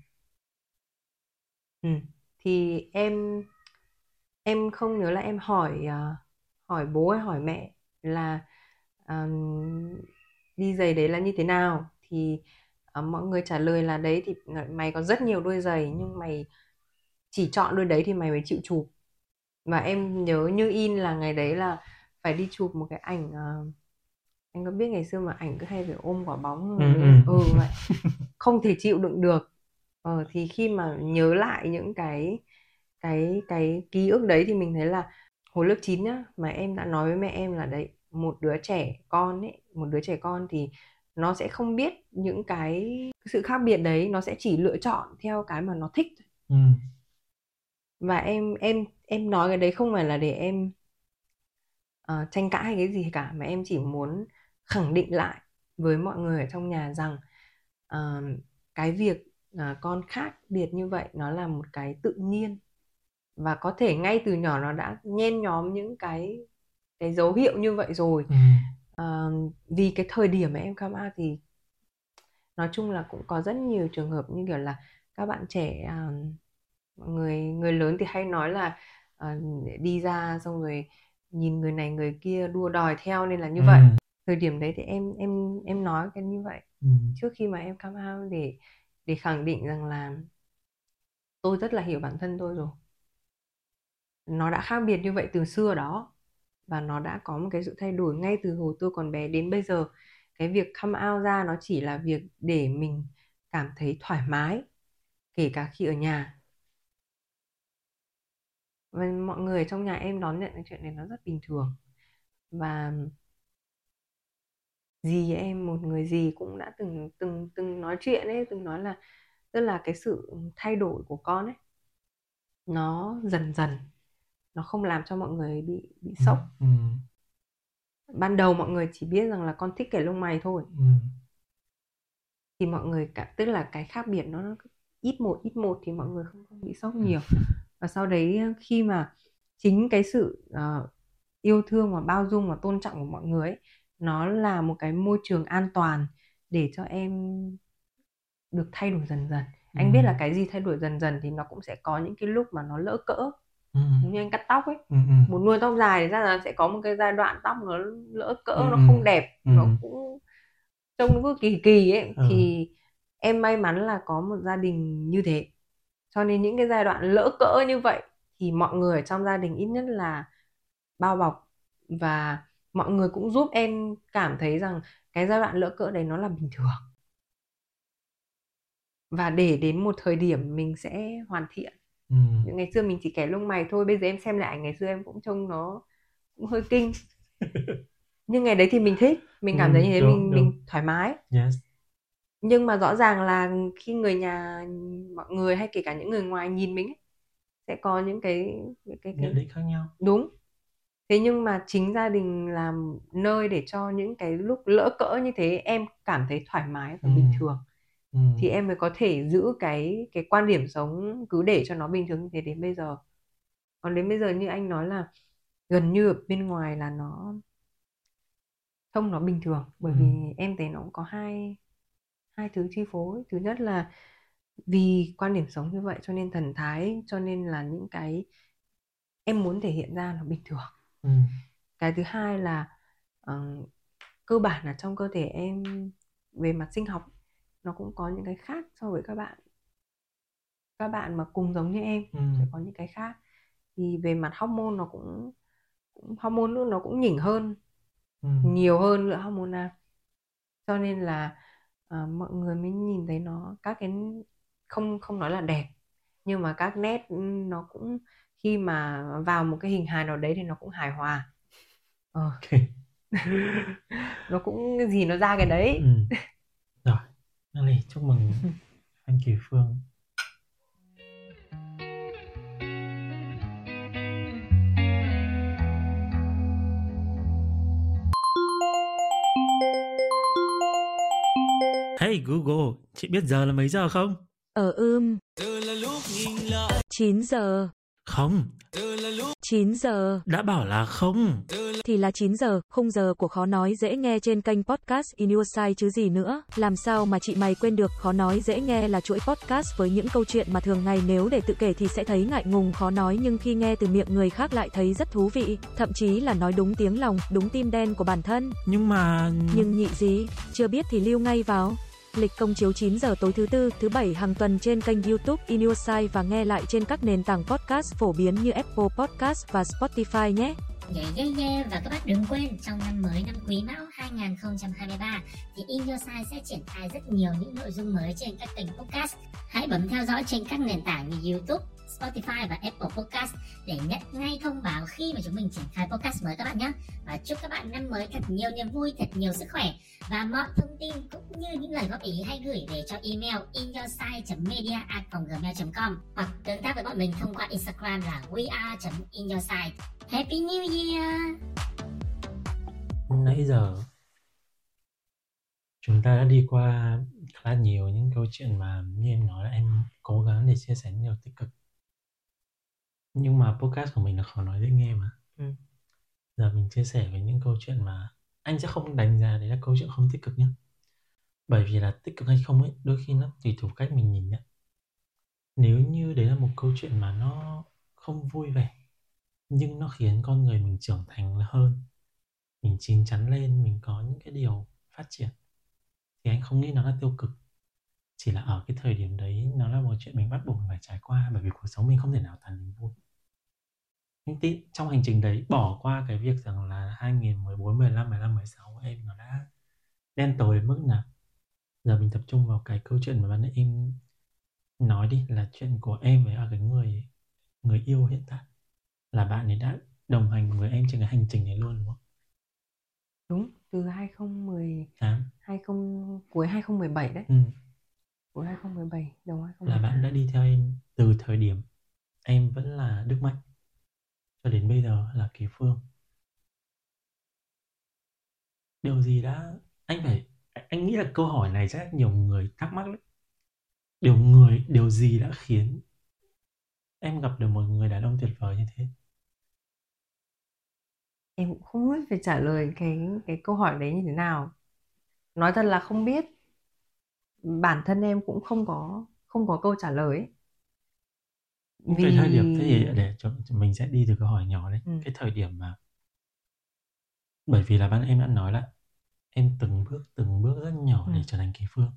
ừ. thì em em không nhớ là em hỏi à, hỏi bố hay hỏi mẹ là um, đi giày đấy là như thế nào thì à, mọi người trả lời là đấy thì mày có rất nhiều đôi giày nhưng mày chỉ chọn đôi đấy thì mày mới chịu chụp. Và em nhớ như in là ngày đấy là phải đi chụp một cái ảnh à, anh có biết ngày xưa mà ảnh cứ hay phải ôm quả bóng Ừ, ừ, ừ. vậy. Không thể chịu đựng được. Ờ, thì khi mà nhớ lại những cái cái cái ký ức đấy thì mình thấy là hồi lớp 9 nhá mà em đã nói với mẹ em là đấy một đứa trẻ con ấy một đứa trẻ con thì nó sẽ không biết những cái sự khác biệt đấy nó sẽ chỉ lựa chọn theo cái mà nó thích Ừ. và em em em nói cái đấy không phải là để em ờ, tranh cãi hay cái gì cả mà em chỉ muốn khẳng định lại với mọi người ở trong nhà rằng ờ, cái việc ờ, con khác biệt như vậy nó là một cái tự nhiên và có thể ngay từ nhỏ nó đã nhen nhóm những cái cái dấu hiệu như vậy rồi Ừ. Ờ, vì cái thời điểm mà em come out thì nói chung là cũng có rất nhiều trường hợp như kiểu là các bạn trẻ mọi người người lớn thì hay nói là à, đi ra xong rồi nhìn người này người kia đua đòi theo nên là như Ừ. vậy thời điểm đấy thì em em em nói cái như vậy Ừ. trước khi mà em come out để để khẳng định rằng là tôi rất là hiểu bản thân tôi rồi nó đã khác biệt như vậy từ xưa đó và nó đã có một cái sự thay đổi ngay từ hồi tôi còn bé đến bây giờ. Cái việc come out ra nó chỉ là việc để mình cảm thấy thoải mái, kể cả khi ở nhà. Và mọi người trong nhà em đón nhận cái chuyện này nó rất bình thường. Và dì em, một người dì cũng đã từng từng từng nói chuyện ấy, từng nói là, tức là cái sự thay đổi của con ấy, nó dần dần nó không làm cho mọi người bị bị sốc Ừ. ban đầu mọi người chỉ biết rằng là con thích kẻ lông mày thôi Ừ. thì mọi người cả tức là cái khác biệt nó ít một ít một thì mọi người không, không bị sốc nhiều và sau đấy khi mà chính cái sự ờ, yêu thương và bao dung và tôn trọng của mọi người ấy, nó là một cái môi trường an toàn để cho em được thay đổi dần dần anh Ừ. biết là cái gì thay đổi dần dần thì nó cũng sẽ có những cái lúc mà nó lỡ cỡ Ừ. như anh cắt tóc ấy Ừ. Ừ. một nuôi tóc dài thì ra là sẽ có một cái giai đoạn tóc nó lỡ cỡ Ừ, nó ừ. không đẹp Ừ. nó cũng trông nó cứ kỳ kỳ ấy Ừ. thì em may mắn là có một gia đình như thế cho nên những cái giai đoạn lỡ cỡ như vậy thì mọi người ở trong gia đình ít nhất là bao bọc và mọi người cũng giúp em cảm thấy rằng cái giai đoạn lỡ cỡ đấy nó là bình thường và để đến một thời điểm mình sẽ hoàn thiện Ừ. ngày xưa mình chỉ kẻ lông mày thôi bây giờ em xem lại ảnh ngày xưa em cũng trông nó cũng hơi kinh nhưng ngày đấy thì mình thích mình cảm Ừ, thấy như thế đúng, mình đúng. mình thoải mái Yes. Nhưng mà rõ ràng là khi người nhà mọi người hay kể cả những người ngoài nhìn mình ấy, sẽ có những cái cái cái, nhận định khác nhau đúng thế nhưng mà chính gia đình làm nơi để cho những cái lúc lỡ cỡ như thế em cảm thấy thoải mái và Ừ. bình thường ừ. thì em mới có thể giữ cái cái quan điểm sống cứ để cho nó bình thường như thế đến bây giờ còn đến bây giờ như anh nói là gần như ở bên ngoài là nó trông nó bình thường bởi Ừ. vì em thấy nó cũng có hai hai thứ chi phối thứ nhất là vì quan điểm sống như vậy cho nên thần thái cho nên là những cái em muốn thể hiện ra nó bình thường Ừ. cái thứ hai là ờ, cơ bản là trong cơ thể em về mặt sinh học nó cũng có những cái khác so với các bạn các bạn mà cùng giống như em Ừ. sẽ có những cái khác thì về mặt hormone nó cũng, cũng hormone nữa nó cũng nhỉnh hơn Ừ. nhiều hơn lượng hormone nam cho nên là à, mọi người mới nhìn thấy nó các cái không không nói là đẹp nhưng mà các nét ừ, nó cũng khi mà vào một cái hình hài nào đấy thì nó cũng hài hòa ờ, Ok. nó cũng gì nó ra cái đấy Ừ. Nelly, chúc mừng anh Kỳ Phương. Hey Google, chị biết giờ là mấy giờ không? Ở ưm, Giờ là lúc nhìn lại, 9 giờ, Không, giờ là lúc, 9 giờ, đã bảo là không. giờ thì là 9 giờ, khung giờ của khó nói dễ nghe trên kênh podcast In Your Side chứ gì nữa. Làm sao mà chị mày quên được khó nói dễ nghe là chuỗi podcast với những câu chuyện mà thường ngày nếu để tự kể thì sẽ thấy ngại ngùng khó nói nhưng khi nghe từ miệng người khác lại thấy rất thú vị, thậm chí là nói đúng tiếng lòng, đúng tim đen của bản thân. Nhưng mà... Nhưng nhị gì, chưa biết thì lưu ngay vào. Lịch công chiếu 9 giờ tối thứ tư, thứ bảy hàng tuần trên kênh YouTube In Your Side và nghe lại trên các nền tảng podcast phổ biến như Apple Podcast và Spotify nhé. Yeah, yeah, yeah. Và các bạn đừng quên trong năm mới năm Quý Mão 2023 thì In Your Side sẽ triển khai rất nhiều những nội dung mới trên các kênh podcast. Hãy bấm theo dõi trên các nền tảng như YouTube, Spotify và Apple Podcast để nhận ngay thông báo khi mà chúng mình triển khai podcast mới các bạn nhé. Và chúc các bạn năm mới thật nhiều niềm vui, thật nhiều sức khỏe và mọi thông tin cũng như những lời góp ý hãy gửi về cho email inyoursite.media@gmail.com hoặc tương tác với bọn mình thông qua Instagram là weare.inyoursite. Happy New Year! Nãy giờ chúng ta đã đi qua khá là nhiều những câu chuyện mà như em nói là em cố gắng để chia sẻ nhiều tích cực. Nhưng mà podcast của mình là khó nói dễ nghe mà. Ừ. Giờ mình chia sẻ về những câu chuyện mà anh sẽ không đánh giá đấy là câu chuyện không tích cực nhé. Bởi vì là tích cực hay không ấy, đôi khi nó tùy thuộc cách mình nhìn nhận. Nếu như đấy là một câu chuyện mà nó không vui vẻ nhưng nó khiến con người mình trưởng thành hơn mình chín chắn lên mình có những cái điều phát triển thì anh không nghĩ nó là tiêu cực chỉ là ở cái thời điểm đấy nó là một chuyện mình bắt buộc phải trải qua bởi vì cuộc sống mình không thể nào toàn niềm vui nhưng tí, trong hành trình đấy bỏ qua cái việc rằng là 2014, 15, 15, 16 của em nó đã đen tối đến mức nào giờ mình tập trung vào cái câu chuyện mà nãy em nói đi là chuyện của em với cái người người yêu hiện tại là bạn ấy đã đồng hành với em trên cái hành trình này luôn đúng không? đúng từ 2010 Tám. 20 cuối 2017 đấy Ừ. cuối 2017 đầu Là 2018 bạn đã đi theo em từ thời điểm em vẫn là Đức Mạnh cho đến bây giờ là Kỳ Phương. Điều gì đã, anh phải, anh nghĩ là câu hỏi này chắc nhiều người thắc mắc lắm. Điều người, điều gì đã khiến em gặp được một người đàn ông tuyệt vời như thế? em cũng không biết phải trả lời cái cái câu hỏi đấy như thế nào nói thật là không biết bản thân em cũng không có không có câu trả lời ấy. Những cái thời điểm thế thì để cho mình sẽ đi từ câu hỏi nhỏ đấy. Ừ. Cái thời điểm mà bởi vì là ban em đã nói là em từng bước từng bước rất nhỏ để Ừ. trở thành Kỳ Phương.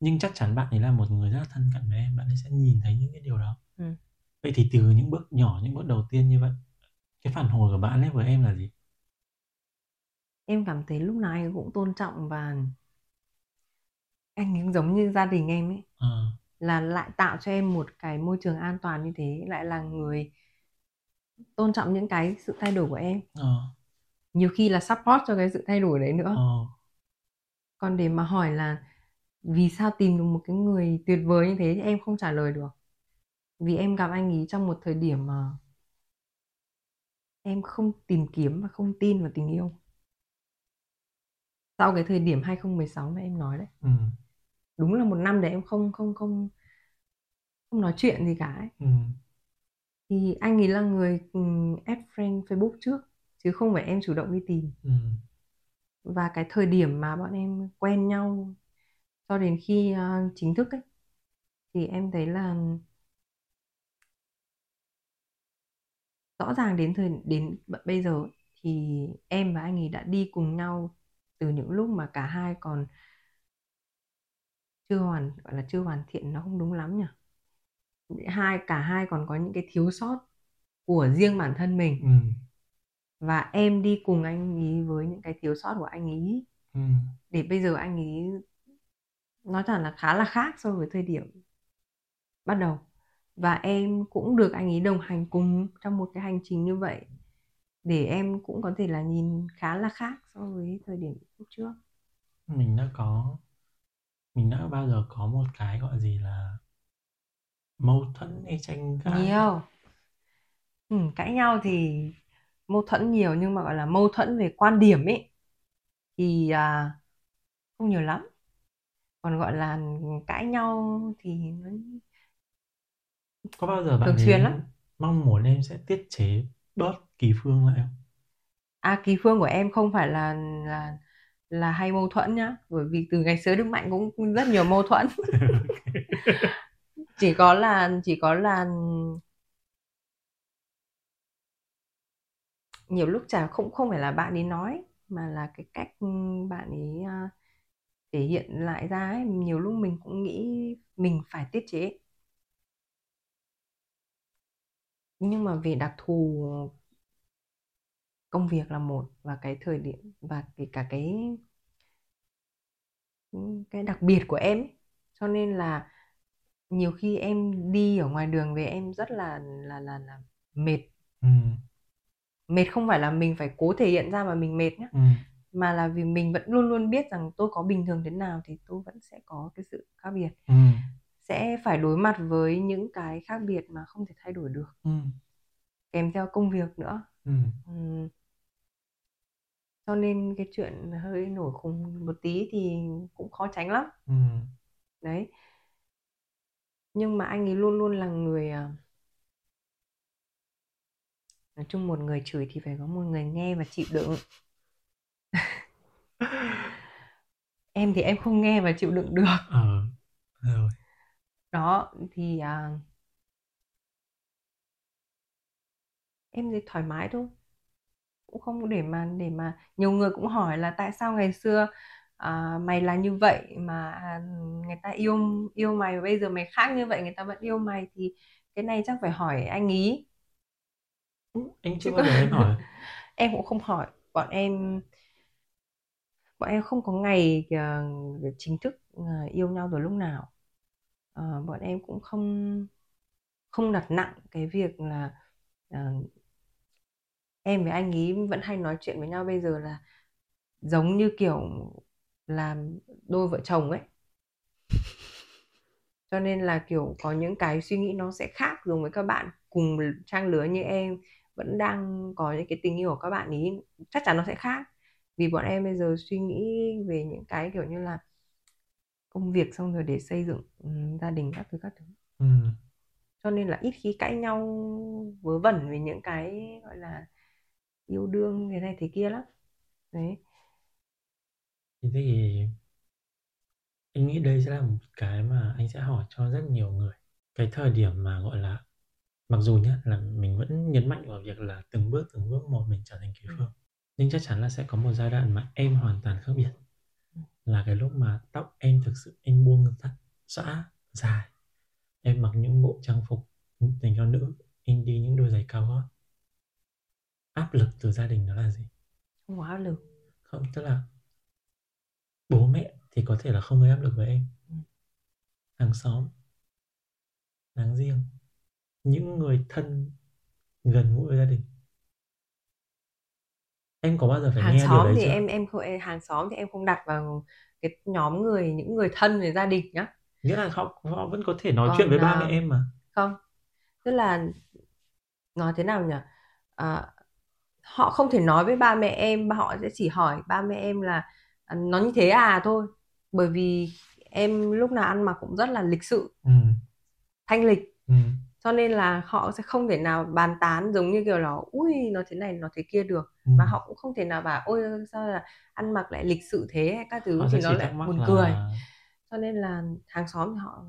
Nhưng chắc chắn bạn ấy là một người rất là thân cận với em, bạn ấy sẽ nhìn thấy những cái điều đó. Ừ. Vậy thì từ những bước nhỏ, những bước đầu tiên như vậy, cái phản hồi của bạn ấy với em là gì? em cảm thấy lúc nào anh cũng tôn trọng và anh ấy giống như gia đình em ấy Ờ, là lại tạo cho em một cái môi trường an toàn như thế lại là người tôn trọng những cái sự thay đổi của em. Ờ, nhiều khi là support cho cái sự thay đổi đấy nữa. Ờ, còn để mà hỏi là vì sao tìm được một cái người tuyệt vời như thế thì em không trả lời được. Vì em gặp anh ấy trong một thời điểm mà em không tìm kiếm và không tin vào tình yêu. Sau cái thời điểm 2016 mà em nói đấy. Ừ. đúng là một năm để em không không không không nói chuyện gì cả ấy. Ừ. thì anh ấy là người ừ, add friend Facebook trước chứ không phải em chủ động đi tìm Ừ. và cái thời điểm mà bọn em quen nhau cho đến khi ờ, chính thức ấy thì em thấy là rõ ràng đến thời đến bây giờ thì em và anh ấy đã đi cùng nhau từ những lúc mà cả hai còn chưa hoàn gọi là chưa hoàn thiện nó không đúng lắm nhỉ? Hai cả hai còn có những cái thiếu sót của riêng bản thân mình. Ừ. và em đi cùng anh ấy với những cái thiếu sót của anh ấy Ừ. để bây giờ anh ấy nói thật là khá là khác so với thời điểm bắt đầu. Và em cũng được anh ấy đồng hành cùng trong một cái hành trình như vậy. Để em cũng có thể là nhìn khá là khác so với thời điểm lúc trước. Mình đã có mình đã bao giờ có một cái gọi gì là mâu thuẫn hay tranh cãi? Nhiều. Ừ, cãi nhau thì mâu thuẫn nhiều nhưng mà gọi là mâu thuẫn về quan điểm ấy thì à, không nhiều lắm. Còn gọi là cãi nhau thì nó có bao giờ bạn Thường xuyên lắm. mong muốn em sẽ tiết chế bớt kỳ phương lại không? À kỳ phương của em không phải là là là hay mâu thuẫn nhá, bởi vì từ ngày xưa Đức Mạnh cũng rất nhiều mâu thuẫn. Chỉ có là chỉ có là nhiều lúc chả không không phải là bạn ấy nói mà là cái cách bạn ấy à, thể hiện lại ra ấy, nhiều lúc mình cũng nghĩ mình phải tiết chế. Nhưng mà về đặc thù công việc là một và cái thời điểm và kể cả cái cái đặc biệt của em ấy. cho nên là nhiều khi em đi ở ngoài đường về em rất là là là là mệt ừ. mệt không phải là mình phải cố thể hiện ra mà mình mệt nhé Ừ. mà là vì mình vẫn luôn luôn biết rằng tôi có bình thường đến nào thì tôi vẫn sẽ có cái sự khác biệt Ừ. sẽ phải đối mặt với những cái khác biệt mà không thể thay đổi được Ừ. kèm theo công việc nữa Ừ. Ừm. Cho nên cái chuyện hơi nổi khùng một tí thì cũng khó tránh lắm. Ừ. đấy. Nhưng mà anh ấy luôn luôn là người à, nói chung một người chửi thì phải có một người nghe và chịu đựng. Em thì em không nghe và chịu đựng được. Ờ rồi. Đó thì à, em thấy thoải mái thôi cũng không để mà để mà nhiều người cũng hỏi là tại sao ngày xưa à, mày là như vậy mà à, người ta yêu yêu mày và bây giờ mày khác như vậy người ta vẫn yêu mày thì cái này chắc phải hỏi anh ý. Anh chưa Chứ bao giờ em hỏi. Em cũng không hỏi. Bọn em bọn em không có ngày ờ, chính thức ờ, yêu nhau từ lúc nào. Ờ, bọn em cũng không không đặt nặng cái việc là ờ, em với anh ý vẫn hay nói chuyện với nhau bây giờ là giống như kiểu làm đôi vợ chồng ấy. Cho nên là kiểu có những cái suy nghĩ nó sẽ khác giống với các bạn. Cùng trang lứa như em vẫn đang có những cái tình yêu của các bạn ý chắc chắn nó sẽ khác. Vì bọn em bây giờ suy nghĩ về những cái kiểu như là công việc xong rồi để xây dựng ừm, gia đình các thứ các thứ. Ừ. cho nên là ít khi cãi nhau vớ vẩn về những cái gọi là yêu đương thế này thế kia lắm đấy Thế thì anh nghĩ đây sẽ là một cái mà anh sẽ hỏi cho rất nhiều người. Cái thời điểm mà gọi là mặc dù nhá là mình vẫn nhấn mạnh vào việc là từng bước từng bước một mình trở thành kỳ phương. Nhưng chắc chắn là sẽ có một giai đoạn mà em hoàn toàn khác biệt. Là cái lúc mà tóc em thực sự em buông thắt xõa dài. Em mặc những bộ trang phục dành cho nữ, em đi những đôi giày cao gót. Áp lực từ gia đình đó là gì? không có áp lực Không, tức là bố mẹ thì có thể là không gây áp lực với em. Ừ. Hàng xóm, láng giềng, những người thân gần gũi với gia đình. em có bao giờ phải hàng nghe điều xóm đấy thì chưa em em không em- hàng xóm thì em không đặt vào cái nhóm người những người thân về gia đình nhá nghĩa là họ họ vẫn có thể nói Còn, chuyện với ba à, mẹ em mà không tức là nói thế nào nhỉ à, họ không thể nói với ba mẹ em họ sẽ chỉ hỏi ba mẹ em là à, nó như thế à thôi bởi vì em lúc nào ăn mặc cũng rất là lịch sự ừ. thanh lịch Ừ. cho nên là họ sẽ không thể nào bàn tán giống như kiểu là ui nó thế này nó thế kia được Ừ. và họ cũng không thể nào bảo ôi sao là ăn mặc lại lịch sự thế hay các thứ họ thì nó lại buồn là cười cho nên là hàng xóm thì họ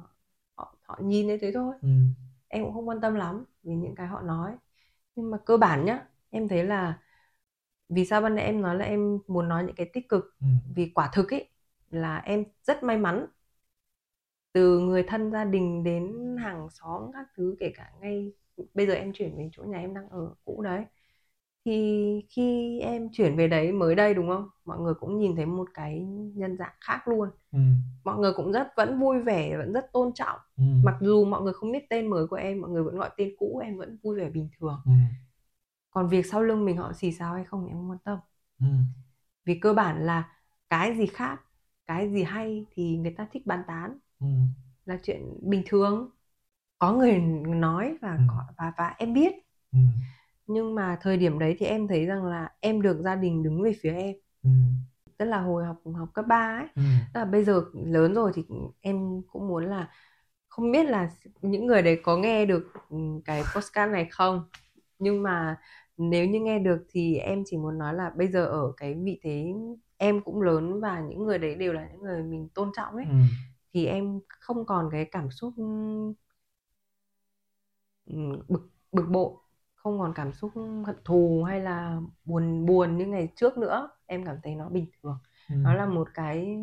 họ họ nhìn thấy thế thôi ừ. em cũng không quan tâm lắm vì những cái họ nói nhưng mà cơ bản nhá em thấy là vì sao ban nãy em nói là em muốn nói những cái tích cực Ừ. vì quả thực ấy là em rất may mắn từ người thân gia đình đến hàng xóm các thứ kể cả ngay bây giờ em chuyển về chỗ nhà em đang ở cũ đấy thì khi em chuyển về đấy mới đây đúng không mọi người cũng nhìn thấy một cái nhân dạng khác luôn Ừ. mọi người cũng rất vẫn vui vẻ vẫn rất tôn trọng Ừ. mặc dù mọi người không biết tên mới của em mọi người vẫn gọi tên cũ em vẫn vui vẻ bình thường Ừ. còn việc sau lưng mình họ xì xào hay không thì em không quan tâm Ừ. vì cơ bản là cái gì khác cái gì hay thì người ta thích bàn tán Ừ. là chuyện bình thường có người nói và Ừ. có và và em biết Ừ. nhưng mà thời điểm đấy thì em thấy rằng là em được gia đình đứng về phía em Ừ. tức là hồi học học cấp 3 ấy Ừ. tức là bây giờ lớn rồi thì em cũng muốn là không biết là những người đấy có nghe được cái postcard này không nhưng mà nếu như nghe được thì em chỉ muốn nói là bây giờ ở cái vị thế em cũng lớn và những người đấy đều là những người mình tôn trọng ấy Ừ. thì em không còn cái cảm xúc bực bực bội không còn cảm xúc hận thù hay là buồn buồn như ngày trước nữa em cảm thấy nó bình thường Ừ. nó là một cái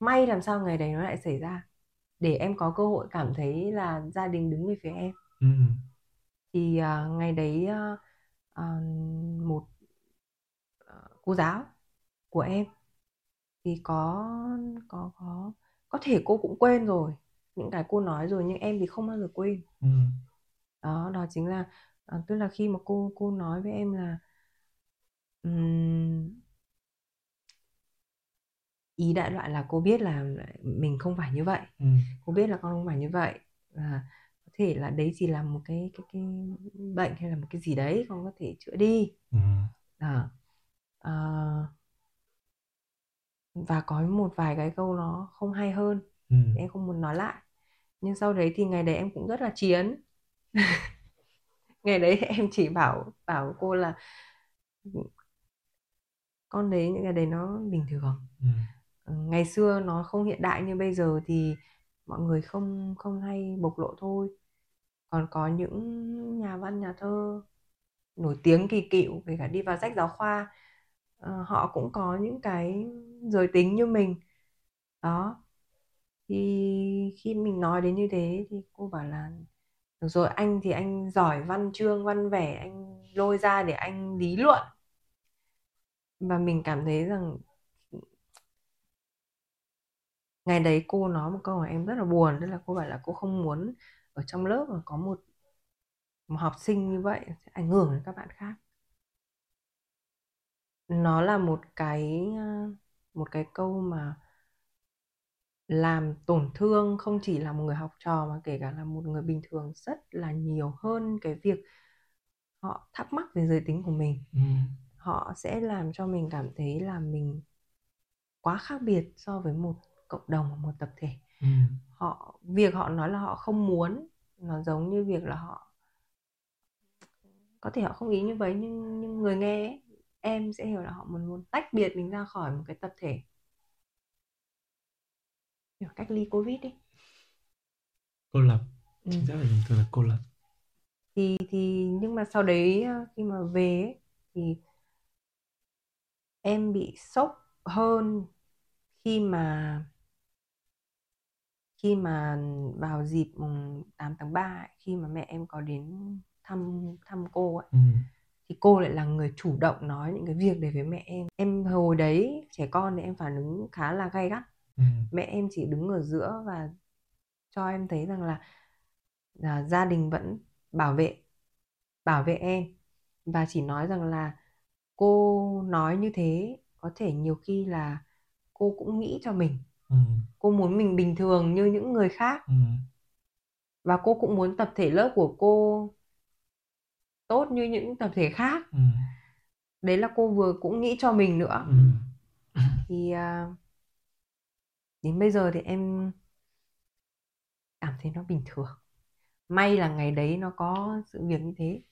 may làm sao ngày đấy nó lại xảy ra để em có cơ hội cảm thấy là gia đình đứng về phía em Ừ. thì à, ngày đấy à, à, một à, cô giáo của em thì có có có có thể cô cũng quên rồi những cái cô nói rồi nhưng em thì không bao giờ quên Ừ. đó đó chính là à, tức là khi mà cô cô nói với em là ừm, ý đại loại là cô biết là mình không phải như vậy Ừ. cô biết là con không phải như vậy và thể là đấy chỉ là một cái cái cái bệnh hay là một cái gì đấy con có thể chữa đi. Ừ. đó. Ờ, và có một vài cái câu nó không hay hơn Ừ. em không muốn nói lại. Nhưng sau đấy thì ngày đấy em cũng rất là chiến. Ngày đấy em chỉ bảo bảo cô là con đấy những cái đấy nó bình thường. Ừ. Ừ, ngày xưa nó không hiện đại như bây giờ thì mọi người không không hay bộc lộ thôi còn có những nhà văn, nhà thơ nổi tiếng, kỳ cựu, kể cả đi vào sách giáo khoa ờ, họ cũng có những cái giới tính như mình. Đó. Thì khi mình nói đến như thế thì cô bảo là, được rồi, anh thì anh giỏi văn chương, văn vẻ, anh lôi ra để anh lý luận. Và mình cảm thấy rằng ngày đấy cô nói một câu mà em rất là buồn, tức là cô bảo là cô không muốn ở trong lớp mà có một, một học sinh như vậy sẽ ảnh hưởng đến các bạn khác. Nó là một cái ờ, một cái câu mà làm tổn thương không chỉ là một người học trò mà kể cả là một người bình thường rất là nhiều hơn cái việc họ thắc mắc về giới tính của mình. Ừ. họ sẽ làm cho mình cảm thấy là mình quá khác biệt so với một cộng đồng một tập thể Ừ. họ việc họ nói là họ không muốn nó giống như việc là họ có thể họ không ý như vậy nhưng nhưng người nghe ấy, em sẽ hiểu là họ muốn muốn tách biệt mình ra khỏi một cái tập thể kiểu cách ly covid ấy cô lập ừ. chính xác là dùng từ là cô lập thì thì nhưng mà sau đấy ờ, khi mà về ấy, thì em bị sốc hơn khi mà khi mà vào dịp mùng 8 tháng 3 ấy, khi mà mẹ em có đến thăm thăm cô ấy ừ. thì cô lại là người chủ động nói những cái việc đấy với mẹ em em hồi đấy trẻ con thì em phản ứng khá là gay gắt Ừ. mẹ em chỉ đứng ở giữa và cho em thấy rằng là, là gia đình vẫn bảo vệ bảo vệ em và chỉ nói rằng là cô nói như thế có thể nhiều khi là cô cũng nghĩ cho mình ừ, cô muốn mình bình thường như những người khác. Ừ, và cô cũng muốn tập thể lớp của cô tốt như những tập thể khác. Ừ, đấy là cô vừa cũng nghĩ cho mình nữa. Ừ. thì à, đến bây giờ thì em cảm thấy nó bình thường. May là ngày đấy nó có sự việc như thế.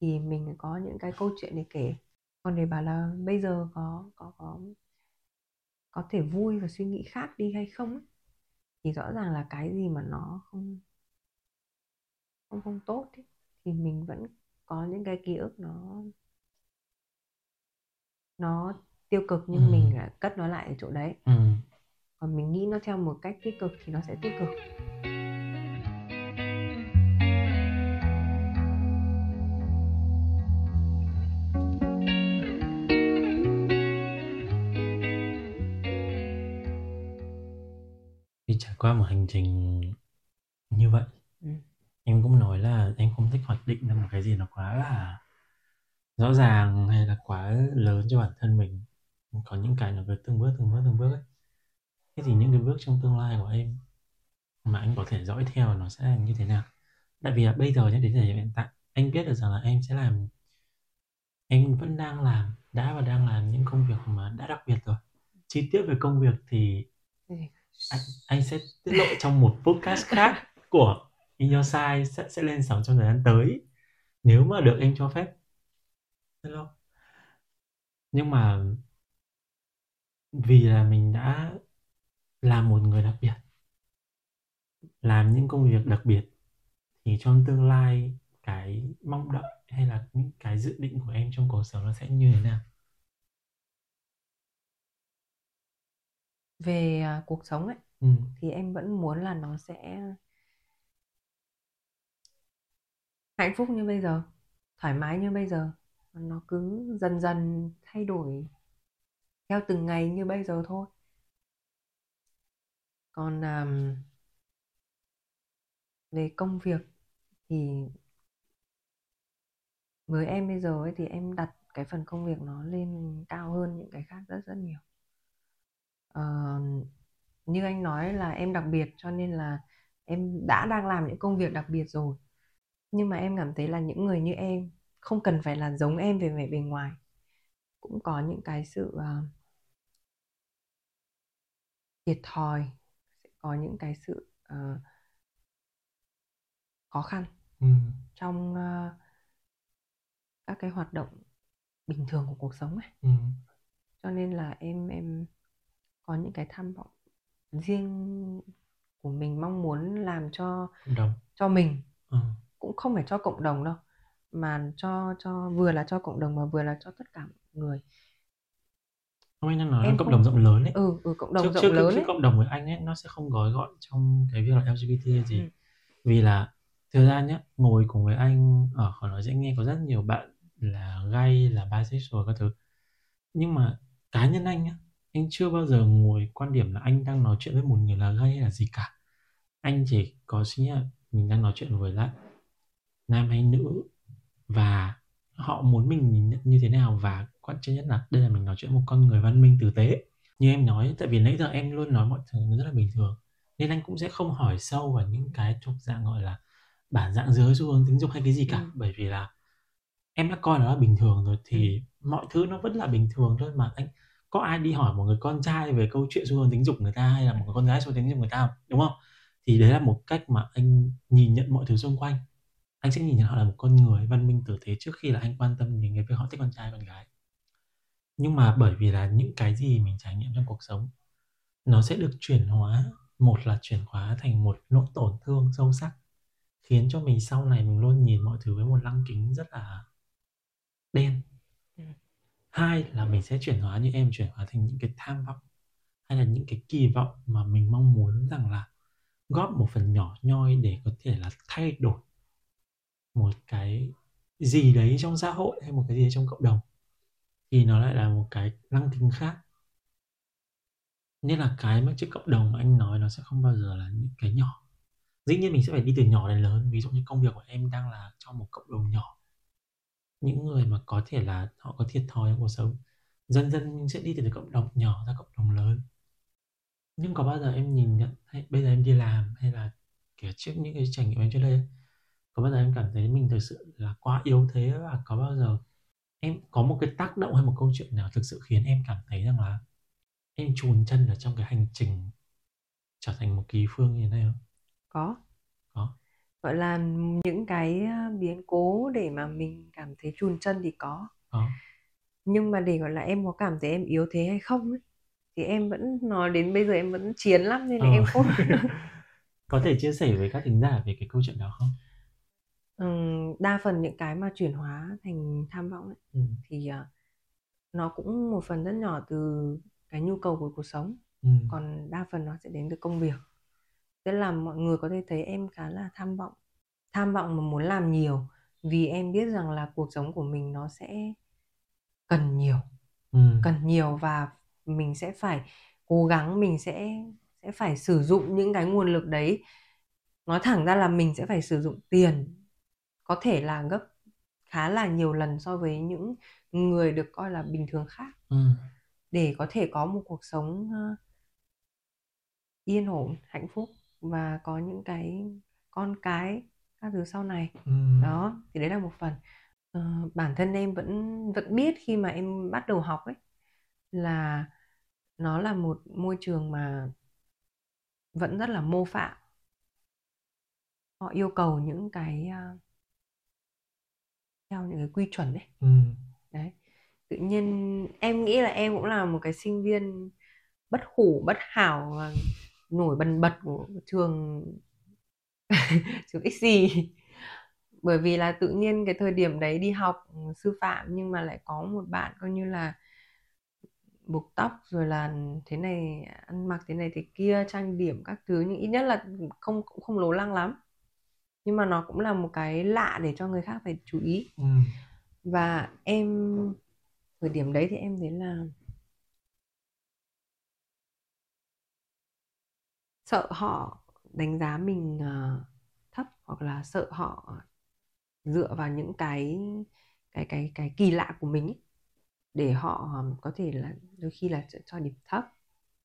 Thì mình có những cái câu chuyện để kể. Còn để bảo là bây giờ có có có có thể vui và suy nghĩ khác đi hay không ấy, thì rõ ràng là cái gì mà nó không không không tốt ấy, thì mình vẫn có những cái ký ức nó nó tiêu cực nhưng Ừ. mình lại cất nó lại ở chỗ đấy ừ. còn mình nghĩ nó theo một cách tích cực thì nó sẽ tích cực qua một hành trình như vậy Ừ. em cũng nói là em không thích hoạch định ra một cái gì nó quá là rõ ràng hay là quá lớn cho bản thân mình. Có những cái nó cứ từng bước từng bước từng bước ấy. Thế thì những cái bước trong tương lai của em mà anh có thể dõi theo nó sẽ là như thế nào? Tại vì là bây giờ đến thời điểm hiện tại anh biết được rằng là em sẽ làm em vẫn đang làm đã và đang làm những công việc mà đã đặc biệt rồi. Chi tiết về công việc thì anh, anh sẽ tiết lộ trong một podcast khác của In Your Size sẽ, sẽ lên sóng trong thời gian tới. Nếu mà được em cho phép. Hello. Nhưng mà vì là mình đã làm một người đặc biệt làm những công việc đặc biệt thì trong tương lai cái mong đợi hay là những cái dự định của em trong cuộc sống nó sẽ như thế nào? Về à, cuộc sống ấy ừ. thì em vẫn muốn là nó sẽ hạnh phúc như bây giờ thoải mái như bây giờ. Nó cứ dần dần thay đổi theo từng ngày như bây giờ thôi. Còn um, về công việc thì với em bây giờ ấy thì em đặt cái phần công việc nó lên cao hơn những cái khác rất rất nhiều Như anh nói là em đặc biệt cho nên là em đã đang làm những công việc đặc biệt rồi nhưng mà em cảm thấy là những người như em không cần phải là giống em về vẻ bề ngoài cũng có những cái sự uh, thiệt thòi sẽ có những cái sự uh, khó khăn Ừ. trong uh, các cái hoạt động bình thường của cuộc sống ấy Ừ. cho nên là em em có những cái tham vọng riêng của mình mong muốn làm cho đồng. cho mình. Ừ. cũng không phải cho cộng đồng đâu mà cho cho vừa là cho cộng đồng mà vừa là cho tất cả mọi người. Không anh đang nói Em cộng không- đồng rộng lớn ấy. Ừ ừ cộng đồng trước rộng trước lớn ấy. cộng đồng với anh ấy nó sẽ không gói gọn trong cái việc là LGBT gì. Ừ. vì là thực ra nhé ngồi cùng với anh ở khỏi nói dễ nghe có rất nhiều bạn là gay là bisexual các thứ. Nhưng mà cá nhân anh nhá anh chưa bao giờ ngồi quan điểm là anh đang nói chuyện với một người là gay hay là gì cả. Anh chỉ có nghĩ là mình đang nói chuyện với lại nam hay nữ và họ muốn mình nhìn nhận như thế nào và quan trọng nhất là đây là mình nói chuyện một con người văn minh tử tế. Như em nói tại vì nãy giờ em luôn nói mọi thứ nó rất là bình thường nên anh cũng sẽ không hỏi sâu vào những cái thuộc dạng gọi là bản dạng giới xu hướng tính dục hay cái gì cả. Ừ. bởi vì là em đã coi nó là bình thường rồi thì mọi thứ nó vẫn là bình thường thôi mà anh có ai đi hỏi một người con trai về câu chuyện xu hướng tính dục người ta hay là một người con gái xu hướng tính dục người ta không? đúng không? Thì đấy là một cách mà anh nhìn nhận mọi thứ xung quanh. Anh sẽ nhìn nhận họ là một con người văn minh tử tế trước khi là anh quan tâm đến cái việc họ thích con trai, con gái. Nhưng mà bởi vì là những cái gì mình trải nghiệm trong cuộc sống, nó sẽ được chuyển hóa. Một là chuyển hóa thành một nỗi tổn thương sâu sắc, khiến cho mình sau này mình luôn nhìn mọi thứ với một lăng kính rất là đen. Ừ hai là mình sẽ chuyển hóa như em, chuyển hóa thành những cái tham vọng, hay là những cái kỳ vọng mà mình mong muốn rằng là góp một phần nhỏ nhoi để có thể là thay đổi một cái gì đấy trong xã hội hay một cái gì đấy trong cộng đồng, thì nó lại là một cái lăng kính khác. Nên là cái mà chữ cộng đồng mà anh nói nó sẽ không bao giờ là những cái nhỏ. Dĩ nhiên mình sẽ phải đi từ nhỏ đến lớn, ví dụ như công việc của em đang là trong một cộng đồng nhỏ những người mà có thể là họ có thiệt thòi trong cuộc sống dần dần sẽ đi từ cộng đồng nhỏ ra cộng đồng lớn nhưng có bao giờ em nhìn nhận hay bây giờ em đi làm hay là kiểu trước những cái trải nghiệm em trước đây có bao giờ em cảm thấy mình thực sự là quá yếu thế và có bao giờ em có một cái tác động hay một câu chuyện nào thực sự khiến em cảm thấy rằng là em chùn chân ở trong cái hành trình trở thành một kỳ phương như thế này không? có Có. Gọi là những cái à, biến cố để mà mình cảm thấy chùn chân thì có Có. nhưng mà để gọi là em có cảm thấy em yếu thế hay không ấy, thì em vẫn nói đến bây giờ em vẫn chiến lắm nên là Ờ. em không có thể chia sẻ với các thính giả về cái câu chuyện đó không? Ừm, đa phần những cái mà chuyển hóa thành tham vọng ấy, Ừ. thì à, nó cũng một phần rất nhỏ từ cái nhu cầu của cuộc sống Ừ. còn đa phần nó sẽ đến từ công việc tức là mọi người có thể thấy em khá là tham vọng tham vọng mà muốn làm nhiều vì em biết rằng là cuộc sống của mình nó sẽ cần nhiều Ừ. cần nhiều và mình sẽ phải cố gắng mình sẽ sẽ phải sử dụng những cái nguồn lực đấy nói thẳng ra là mình sẽ phải sử dụng tiền có thể là gấp khá là nhiều lần so với những người được coi là bình thường khác Ừ. để có thể có một cuộc sống ờ, yên ổn hạnh phúc và có những cái con cái các thứ sau này. Ừ. đó thì đấy là một phần. Ờ, bản thân em vẫn vẫn biết khi mà em bắt đầu học ấy là nó là một môi trường mà vẫn rất là mô phạm. Họ yêu cầu những cái ờ, theo những cái quy chuẩn đấy Ừ. đấy. Tự nhiên em nghĩ là em cũng là một cái sinh viên bất hủ bất hảo và nổi bần bật của trường trường XC bởi vì là tự nhiên cái thời điểm đấy đi học sư phạm nhưng mà lại có một bạn coi như là buộc tóc rồi là thế này ăn mặc thế này thế kia trang điểm các thứ nhưng ít nhất là không cũng không lố lăng lắm. Nhưng mà nó cũng là một cái lạ để cho người khác phải chú ý. Ừ. và em thời điểm đấy thì em thấy là sợ họ đánh giá mình ờ, thấp hoặc là sợ họ dựa vào những cái cái cái cái kỳ lạ của mình ấy, để họ có thể là đôi khi là cho, cho điểm thấp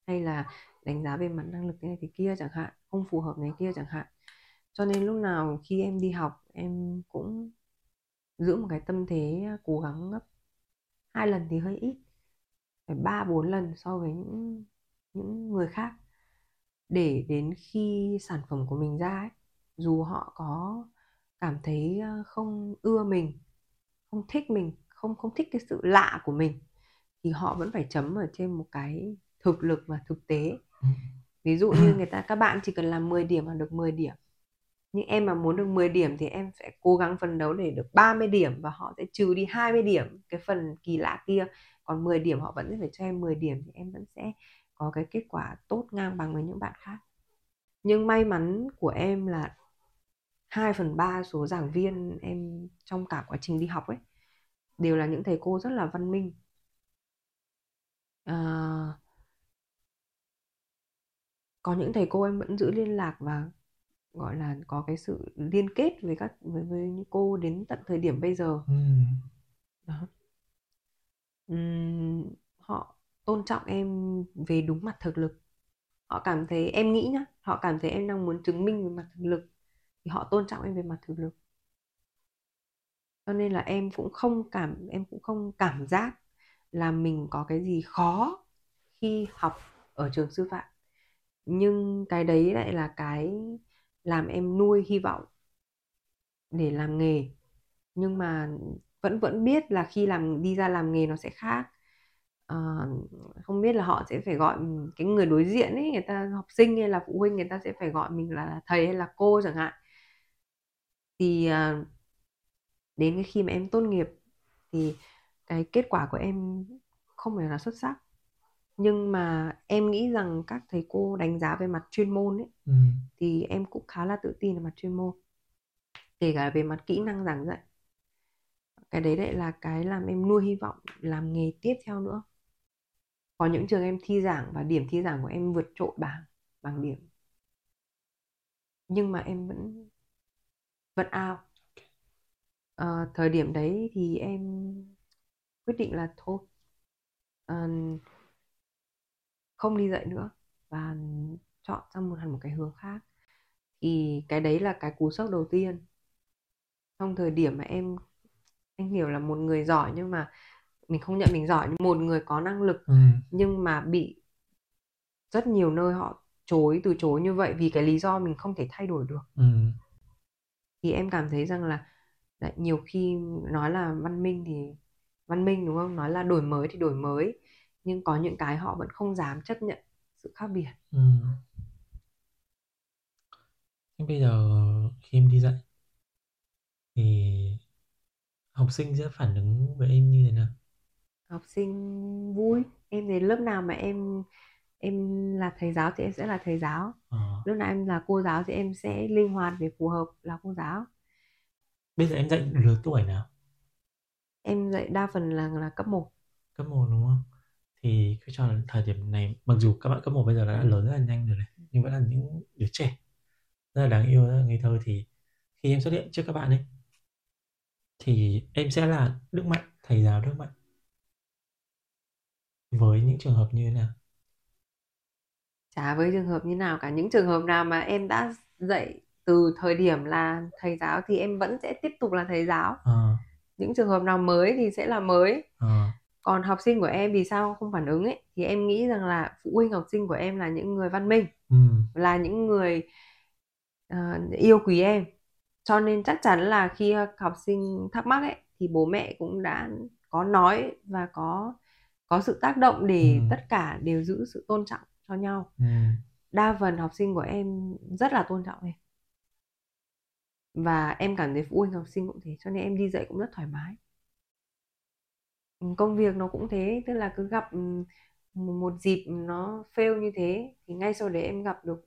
hay là đánh giá về mặt năng lực thế này thế kia chẳng hạn không phù hợp này kia chẳng hạn. Cho nên lúc nào khi em đi học em cũng giữ một cái tâm thế cố gắng gấp hai lần thì hơi ít phải ba bốn lần so với những những người khác để đến khi sản phẩm của mình ra ấy, dù họ có cảm thấy ờ, không ưa mình không thích mình không không thích cái sự lạ của mình thì họ vẫn phải chấm ở trên một cái thực lực và thực tế. Ừ. ví dụ như người ta các bạn chỉ cần làm 10 điểm là được 10 điểm nhưng em mà muốn được 10 điểm thì em sẽ cố gắng phấn đấu để được 30 điểm và họ sẽ trừ đi 20 điểm cái phần kỳ lạ kia. Còn 10 điểm họ vẫn sẽ phải cho em 10 điểm thì em vẫn sẽ có cái kết quả tốt ngang bằng với những bạn khác. Nhưng may mắn của em là 2 phần 3 số giảng viên em trong cả quá trình đi học ấy đều là những thầy cô rất là văn minh. À, có những thầy cô em vẫn giữ liên lạc và gọi là có cái sự liên kết với các với, với những cô đến tận thời điểm bây giờ. Ừ. đó. Ừm, họ tôn trọng em về đúng mặt thực lực. Họ cảm thấy em nghĩ nhá, họ cảm thấy em đang muốn chứng minh về mặt thực lực, thì họ tôn trọng em về mặt thực lực. Cho nên là em cũng không cảm, em cũng không cảm giác là mình có cái gì khó khi học ở trường sư phạm. Nhưng cái đấy lại là cái làm em nuôi hy vọng để làm nghề. Nhưng mà vẫn vẫn biết là khi làm, đi ra làm nghề nó sẽ khác. Ờ, không biết là họ sẽ phải gọi cái người đối diện ấy người ta học sinh hay là phụ huynh người ta sẽ phải gọi mình là thầy hay là cô chẳng hạn. Thì à, đến cái khi mà em tốt nghiệp thì cái kết quả của em không phải là xuất sắc. Nhưng mà em nghĩ rằng các thầy cô đánh giá về mặt chuyên môn ấy Ừ. thì em cũng khá là tự tin về mặt chuyên môn kể cả về mặt kỹ năng giảng dạy. Cái đấy lại là cái làm em nuôi hy vọng làm nghề tiếp theo nữa có những trường em thi giảng và điểm thi giảng của em vượt trội bảng bằng điểm. Nhưng mà em vẫn vẫn ao à, ờ, thời điểm đấy thì em quyết định là thôi. À, không đi dạy nữa và chọn ra một hẳn một cái hướng khác. Thì cái đấy là cái cú sốc đầu tiên. Trong thời điểm mà em anh hiểu là một người giỏi nhưng mà mình không nhận mình giỏi một người có năng lực ừ. nhưng mà bị rất nhiều nơi họ chối từ chối như vậy vì cái lý do mình không thể thay đổi được Ừ. thì em cảm thấy rằng là đấy, nhiều khi nói là văn minh thì văn minh đúng không nói là đổi mới thì đổi mới nhưng có những cái họ vẫn không dám chấp nhận sự khác biệt Ừ. Thế bây giờ khi em đi dạy thì học sinh sẽ phản ứng với em như thế nào? Học sinh vui em đến lớp nào mà em em là thầy giáo thì em sẽ là thầy giáo Ờ. lúc nào em là cô giáo thì em sẽ linh hoạt để phù hợp là cô giáo Bây giờ em dạy lứa tuổi nào? em dạy đa phần là là cấp 1 Cấp 1 đúng không? Thì cứ cho là thời điểm này mặc dù các bạn cấp 1 bây giờ đã lớn rất là nhanh rồi này nhưng vẫn là những đứa trẻ rất là đáng yêu, rất là ngây thơ thì khi em xuất hiện trước các bạn ấy thì em sẽ là Đức Mạnh, thầy giáo Đức Mạnh với những trường hợp như thế nào? chả với trường hợp như nào cả. Những trường hợp nào mà em đã dạy từ thời điểm là thầy giáo thì em vẫn sẽ tiếp tục là thầy giáo. Ờ, những trường hợp nào mới thì sẽ là mới. Ờ, còn học sinh của em vì sao không phản ứng ấy thì em nghĩ rằng là phụ huynh học sinh của em là những người văn minh ừ, là những người ờ, yêu quý em. Cho nên chắc chắn là khi học sinh thắc mắc ấy thì bố mẹ cũng đã có nói và có có sự tác động để Ừ. tất cả đều giữ sự tôn trọng cho nhau. Ừ, đa phần học sinh của em rất là tôn trọng em. Và em cảm thấy phụ huynh học sinh cũng thế cho nên em đi dạy cũng rất thoải mái. Ừ, công việc nó cũng thế tức là cứ gặp ừ, một dịp nó fail như thế thì ngay sau đấy em gặp được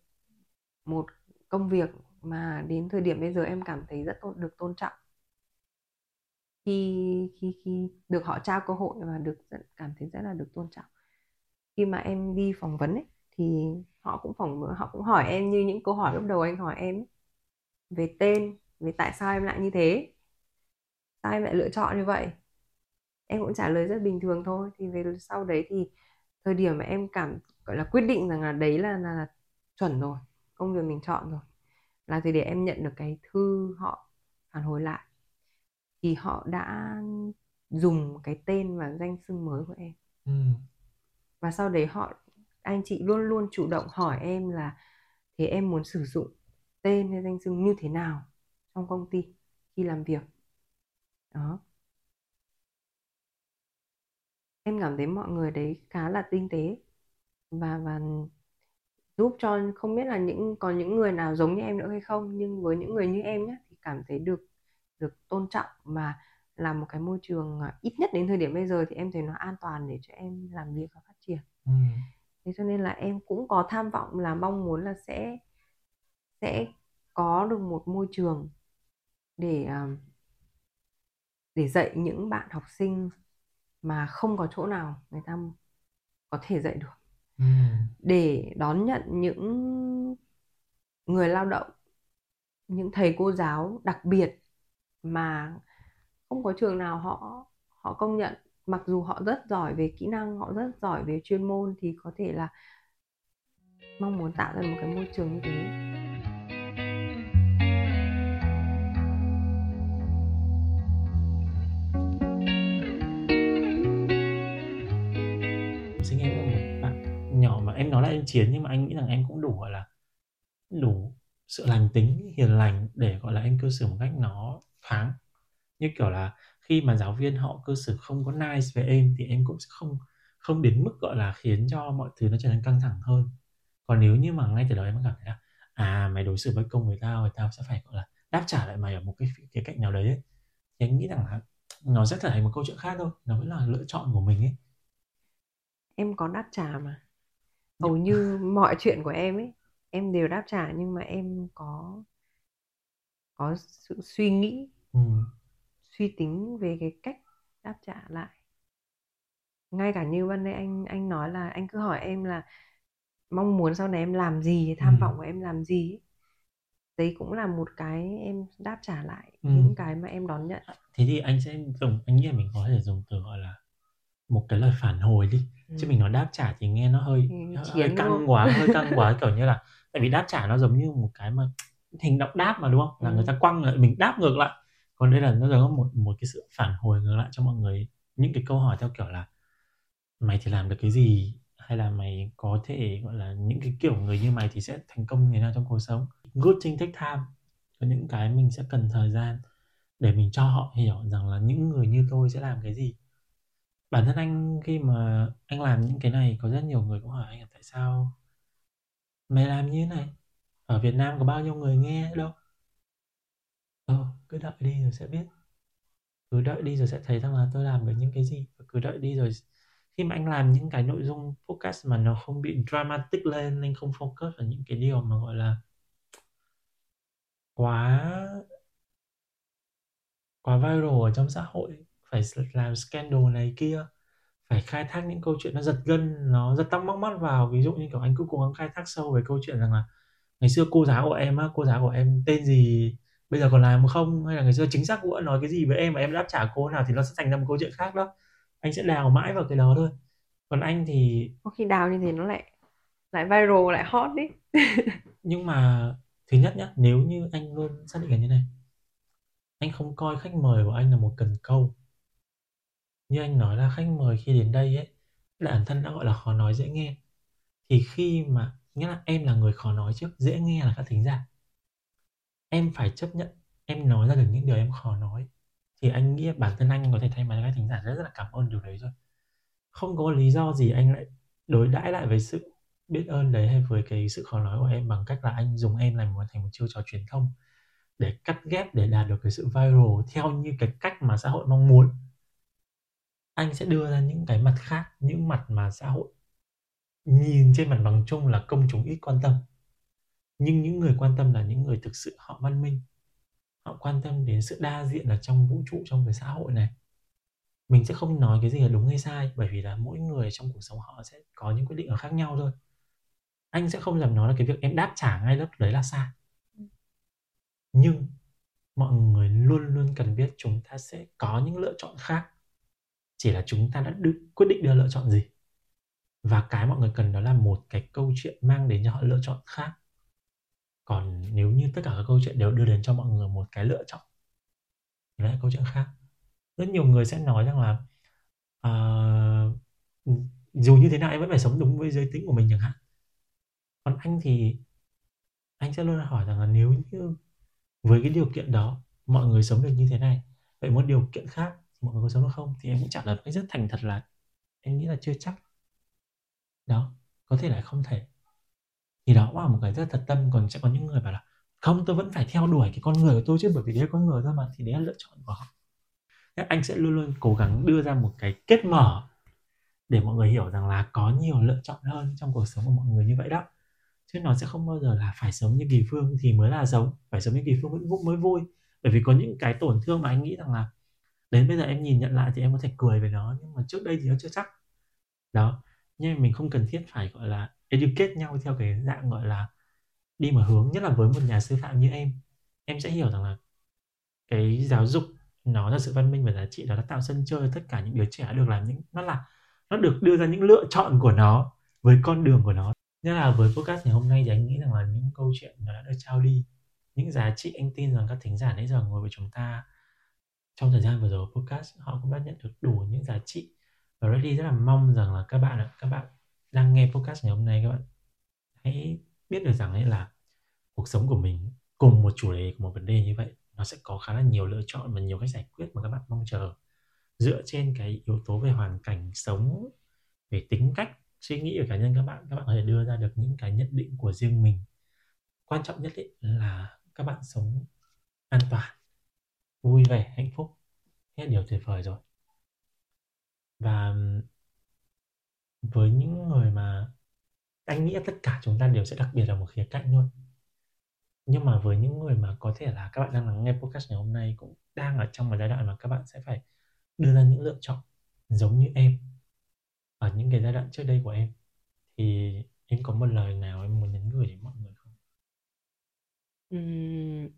một công việc mà đến thời điểm bây giờ em cảm thấy rất được tôn trọng khi khi khi được họ trao cơ hội và được cảm thấy rất là được tôn trọng khi mà em đi phỏng vấn ấy thì họ cũng phỏng họ cũng hỏi em như những câu hỏi lúc đầu anh hỏi em ấy. về tên về tại sao em lại như thế sao em lại lựa chọn như vậy em cũng trả lời rất bình thường thôi thì về sau đấy thì thời điểm mà em cảm gọi là quyết định rằng là đấy là là, là chuẩn rồi công việc mình chọn rồi là thì để em nhận được cái thư họ phản hồi lại thì họ đã dùng cái tên và danh xưng mới của em. Ừ, và sau đấy họ anh chị luôn luôn chủ động hỏi em là thì em muốn sử dụng tên hay danh xưng như thế nào trong công ty khi làm việc? Đó. Em cảm thấy mọi người đấy khá là tinh tế và và giúp cho không biết là những còn những người nào giống như em nữa hay không nhưng với những người như em nhé thì cảm thấy được được tôn trọng và là một cái môi trường à, ít nhất đến thời điểm bây giờ thì em thấy nó an toàn để cho em làm việc và phát triển. Ừ, thế cho nên là em cũng có tham vọng là mong muốn là sẽ sẽ có được một môi trường để à, để dạy những bạn học sinh mà không có chỗ nào người ta có thể dạy được. Ừ, để đón nhận những người lao động những thầy cô giáo đặc biệt mà không có trường nào họ họ công nhận. Mặc dù họ rất giỏi về kỹ năng, họ rất giỏi về chuyên môn thì có thể là mong muốn tạo ra một cái môi trường như thế. Xin sinh em là một bạn nhỏ mà em nói là em chiến nhưng mà anh nghĩ rằng em cũng đủ, gọi là, đủ sự lành tính, hiền lành để, gọi là, em cư xử một cách nó thoáng. Như kiểu là khi mà giáo viên họ cư xử không có nice với em thì em cũng sẽ không không đến mức gọi là khiến cho mọi thứ nó trở nên căng thẳng hơn. Còn nếu như mà ngay từ đầu em cảm thấy là à mày đối xử bất công với tao thì tao sẽ phải gọi là đáp trả lại mày ở một cái cái cạnh nào đấy ấy. thì anh nghĩ rằng là nó sẽ trở thành một câu chuyện khác thôi nó vẫn là lựa chọn của mình ấy. Em có đáp trả mà. Hầu như mọi chuyện của em ấy em đều đáp trả nhưng mà em có có sự suy nghĩ ừ. suy tính về cái cách đáp trả lại ngay cả như ban nãy anh anh nói là anh cứ hỏi em là mong muốn sau này em làm gì tham Ừ. vọng của em làm gì ấy. đấy cũng là một cái em đáp trả lại Ừ. những cái mà em đón nhận thế thì anh sẽ dùng anh nghĩ là mình có thể dùng từ gọi là một cái lời phản hồi đi chứ Ừ. mình nói đáp trả thì nghe nó hơi Ừ, hơi chiến đúng căng không? quá hơi căng quá kiểu như là tại vì đáp trả nó giống như một cái mà hành động đáp mà đúng không là người ta quăng lại mình đáp ngược lại còn đây là nó giống một một cái sự phản hồi ngược lại cho mọi người. Những cái câu hỏi theo kiểu là, mày thì làm được cái gì? Hay là mày có thể, gọi là, những cái kiểu người như mày thì sẽ thành công như thế nào trong cuộc sống? Good thing, take time. Có những cái mình sẽ cần thời gian để mình cho họ hiểu rằng là những người như tôi sẽ làm cái gì. Bản thân anh, khi mà anh làm những cái này, có rất nhiều người cũng hỏi anh là tại sao mày làm như thế này? Ở Việt Nam có bao nhiêu người nghe đâu? Cứ đợi đi rồi sẽ biết. Cứ đợi đi rồi sẽ thấy rằng là tôi làm được những cái gì. Và cứ đợi đi rồi, khi mà anh làm những cái nội dung podcast mà nó không bị dramatic lên anh không focus vào những cái điều mà gọi là quá quá viral ở trong xã hội, phải làm scandal này kia, phải khai thác những câu chuyện nó giật gân, nó giật tóc móc mắt vào. Ví dụ như kiểu anh cứ cố gắng khai thác sâu về câu chuyện rằng là ngày xưa cô giáo của em á, cô giáo của em tên gì bây giờ còn làm không? Hay là ngày xưa chính xác cô đã nói cái gì với em mà em đáp trả cô nào thì nó sẽ thành ra một câu chuyện khác đó. Anh sẽ đào mãi vào cái đó thôi. Còn anh thì có khi đào như thế nó lại lại viral lại hot đi. Nhưng mà thứ nhất nhá nếu như anh luôn xác định là như này anh không coi khách mời của anh là một cần câu. Như anh nói là khách mời khi đến đây ấy bản thân đã gọi là khó nói dễ nghe. Thì khi mà nghĩa là em là người khó nói trước dễ nghe là các thính giả em phải chấp nhận em nói ra được những điều em khó nói. Thì anh nghĩ bản thân anh có thể thay mặt các thính giả rất, rất là cảm ơn điều đấy rồi. Không có lý do gì anh lại đối đãi lại với sự biết ơn đấy hay với cái sự khó nói của em bằng cách là anh dùng em làm một thành một chiêu trò truyền thông để cắt ghép để đạt được cái sự viral theo như cái cách mà xã hội mong muốn. Anh sẽ đưa ra những cái mặt khác những mặt mà xã hội nhìn trên mặt bằng chung là công chúng ít quan tâm nhưng những người quan tâm là những người thực sự họ văn minh. Họ quan tâm đến sự đa diện ở trong vũ trụ, trong cái xã hội này. Mình sẽ không nói cái gì là đúng hay sai, bởi vì là mỗi người trong cuộc sống họ sẽ có những quyết định ở khác nhau thôi. Anh sẽ không dám nói là cái việc em đáp trả ngay lớp đấy là sai. Nhưng mọi người luôn luôn cần biết chúng ta sẽ có những lựa chọn khác. Chỉ là chúng ta đã được quyết định đưa lựa chọn gì. Và cái mọi người cần đó là một cái câu chuyện mang đến cho họ lựa chọn khác còn nếu như tất cả các câu chuyện đều đưa đến cho mọi người một cái lựa chọn thì là câu chuyện khác. Rất nhiều người sẽ nói rằng là uh, dù như thế nào em vẫn phải sống đúng với giới tính của mình chẳng hạn. Còn anh thì anh sẽ luôn hỏi rằng là nếu như với cái điều kiện đó mọi người sống được như thế này vậy một điều kiện khác mọi người có sống được không? Thì em cũng trả lời một cách rất thành thật là em nghĩ là chưa chắc. Đó có thể là không thể thì đó cũng là một cái rất thật tâm. Còn sẽ có những người bảo là, không, tôi vẫn phải theo đuổi cái con người của tôi chứ, bởi vì đấy là con người thôi mà. Thì đấy là lựa chọn của họ. Thế anh sẽ luôn luôn cố gắng đưa ra một cái kết mở để mọi người hiểu rằng là có nhiều lựa chọn hơn trong cuộc sống của mọi người như vậy đó. Chứ nó sẽ không bao giờ là phải sống như kỳ phương thì mới là sống phải sống như kỳ phương vẫn mới vui. Bởi vì có những cái tổn thương mà anh nghĩ rằng là đến bây giờ em nhìn nhận lại thì em có thể cười về nó, nhưng mà trước đây thì nó chưa chắc. Đó nhưng mình không cần thiết phải, gọi là, educate nhau theo cái dạng, gọi là, đi mà hướng, nhất là với một nhà sư phạm như em. Em sẽ hiểu rằng là cái giáo dục nó là sự văn minh và giá trị đó đã tạo sân chơi tất cả những đứa trẻ được làm những, nó là, nó được đưa ra những lựa chọn của nó với con đường của nó. Nên là với podcast ngày hôm nay thì anh nghĩ rằng là những câu chuyện nó đã được trao đi, những giá trị anh tin rằng các thính giả nãy giờ ngồi với chúng ta trong thời gian vừa rồi podcast, họ cũng đã nhận được đủ những giá trị và Reddy rất là mong rằng là các bạn các bạn đang nghe podcast ngày hôm nay, các bạn hãy biết được rằng ấy là cuộc sống của mình cùng một chủ đề một vấn đề như vậy, nó sẽ có khá là nhiều lựa chọn và nhiều cách giải quyết mà các bạn mong chờ. Dựa trên cái yếu tố về hoàn cảnh sống, về tính cách, suy nghĩ của cá nhân các bạn các bạn có thể đưa ra được những cái nhận định của riêng mình. Quan trọng nhất ấy là các bạn sống an toàn, vui vẻ, hạnh phúc. Hết điều tuyệt vời rồi và với những người mà anh nghĩ tất cả chúng ta đều sẽ đặc biệt là một khía cạnh thôi nhưng mà với những người mà có thể là các bạn đang lắng nghe podcast ngày hôm nay cũng đang ở trong một giai đoạn mà các bạn sẽ phải đưa ra những lựa chọn giống như em ở những cái giai đoạn trước đây của em thì em có một lời nào em muốn nhắn gửi đến mọi người không? Ừm.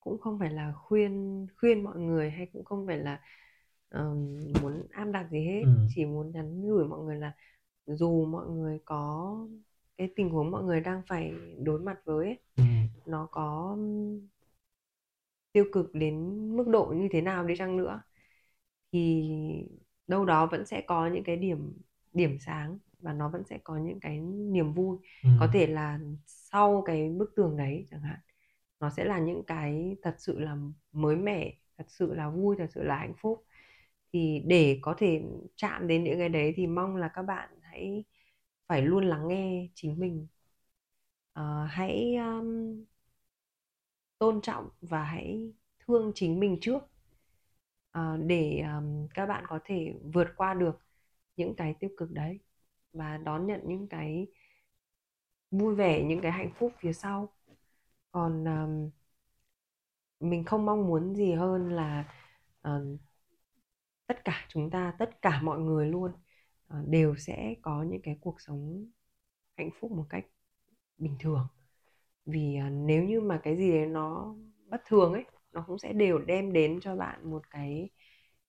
Cũng không phải là khuyên khuyên mọi người hay cũng không phải là, ờm, muốn áp đặt gì hết, Ừm. chỉ muốn nhắn gửi mọi người là dù mọi người có cái tình huống mọi người đang phải đối mặt với ấy, Ừm. nó có, tiêu cực đến mức độ như thế nào đi chăng nữa, thì đâu đó vẫn sẽ có những cái điểm điểm sáng và nó vẫn sẽ có những cái niềm vui. Có Ừm. thể là sau cái bức tường đấy chẳng hạn, nó sẽ là những cái thật sự là mới mẻ, thật sự là vui, thật sự là hạnh phúc. Thì để có thể chạm đến những cái đấy thì mong là các bạn hãy phải luôn lắng nghe chính mình. uh, hãy, um, tôn trọng và hãy thương chính mình trước, uh, để, um, các bạn có thể vượt qua được những cái tiêu cực đấy và đón nhận những cái vui vẻ, những cái hạnh phúc phía sau. Còn, um, mình không mong muốn gì hơn là, uh, tất cả chúng ta, tất cả mọi người luôn, ờ, đều sẽ có những cái cuộc sống hạnh phúc một cách bình thường. Vì, ờ, nếu như mà cái gì đấy nó bất thường ấy, nó cũng sẽ đều đem đến cho bạn một cái,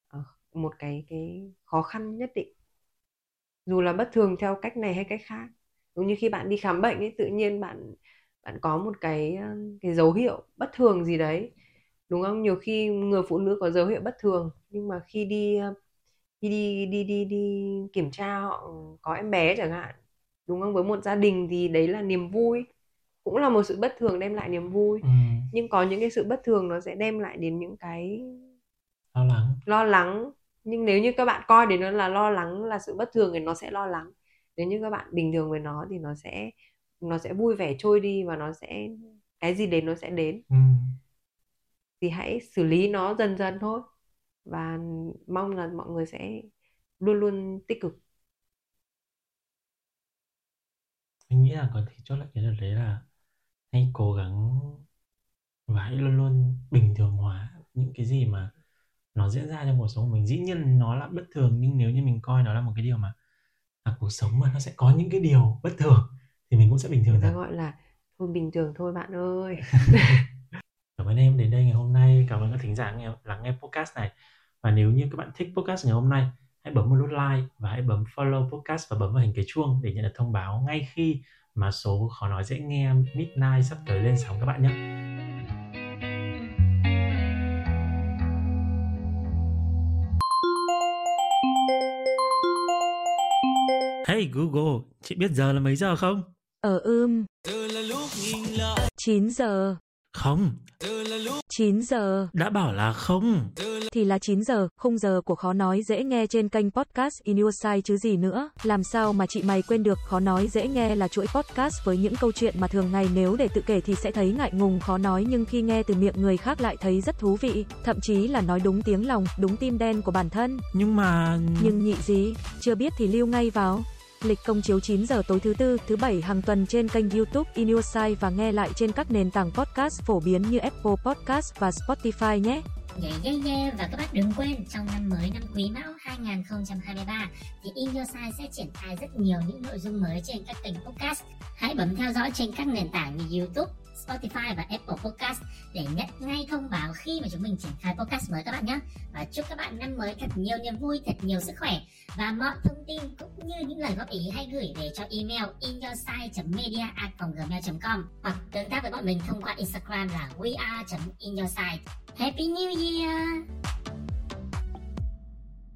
ờ, một cái cái khó khăn nhất định. Dù là bất thường theo cách này hay cách khác. Giống như khi bạn đi khám bệnh ấy, tự nhiên bạn bạn có một cái, cái dấu hiệu bất thường gì đấy, đúng không? Nhiều khi người phụ nữ có dấu hiệu bất thường, nhưng mà khi đi, ơ, khi đi đi đi đi kiểm tra họ có em bé chẳng hạn, đúng không? Với một gia đình thì đấy là niềm vui, cũng là một sự bất thường đem lại niềm vui. Ừm. Nhưng có những cái sự bất thường nó sẽ đem lại đến những cái Lo lắng. lo lắng. Nhưng nếu như các bạn coi đến nó là lo lắng, là sự bất thường thì nó sẽ lo lắng. Nếu như các bạn bình thường với nó thì nó sẽ nó sẽ vui vẻ trôi đi và nó sẽ cái gì đến nó sẽ đến. Ừm. Thì hãy xử lý nó dần dần thôi và mong là mọi người sẽ luôn luôn tích cực. Mình nghĩ là có thể chốt lại cái đợt đấy là hãy cố gắng và hãy luôn luôn bình thường hóa những cái gì mà nó diễn ra trong cuộc sống của mình. Dĩ nhiên nó là bất thường nhưng nếu như mình coi nó là một cái điều mà à, cuộc sống mà nó sẽ có những cái điều bất thường thì mình cũng sẽ bình thường dần. gọi là thôi bình thường thôi bạn ơi. Cảm ơn em đến đây ngày hôm nay. Cảm ơn các thính giả nghe lắng nghe podcast này. Và nếu như các bạn thích podcast ngày hôm nay, hãy bấm một nút like và hãy bấm follow podcast và bấm vào hình cái chuông để nhận được thông báo ngay khi mà số khó nói dễ nghe Midnight sắp tới lên sóng các bạn nhé. Hey Google, chị biết giờ là mấy giờ không? Ờ ưm, Giờ là lúc nhìn lại 9 giờ, Không, Giờ 9 giờ, đã bảo là không. Thì là 9 giờ, khung giờ của khó nói dễ nghe trên kênh podcast In Your Side chứ gì nữa. Làm sao mà chị mày quên được khó nói dễ nghe là chuỗi podcast với những câu chuyện mà thường ngày nếu để tự kể thì sẽ thấy ngại ngùng khó nói nhưng khi nghe từ miệng người khác lại thấy rất thú vị, thậm chí là nói đúng tiếng lòng, đúng tim đen của bản thân. Nhưng mà... Nhưng nhị gì, chưa biết thì lưu ngay vào. Lịch công chiếu 9 giờ tối thứ tư, thứ bảy hàng tuần trên kênh YouTube In và nghe lại trên các nền tảng podcast phổ biến như Apple Podcast và Spotify nhé. Yeah, yeah, yeah. Và các bạn đừng quên trong năm mới năm Quý Mão 2023 thì In Your sẽ triển khai rất nhiều những nội dung mới trên các kênh podcast. Hãy bấm theo dõi trên các nền tảng như YouTube, Spotify và Apple Podcast để nhận ngay thông báo khi mà chúng mình triển khai podcast mới các bạn nhé. Và chúc các bạn năm mới thật nhiều niềm vui, thật nhiều sức khỏe và mọi thông tin cũng như những lời góp ý hãy gửi về cho email inyoursite.media@gmail.com hoặc tương tác với bọn mình thông qua Instagram là weare.inyoursite. Happy New Year!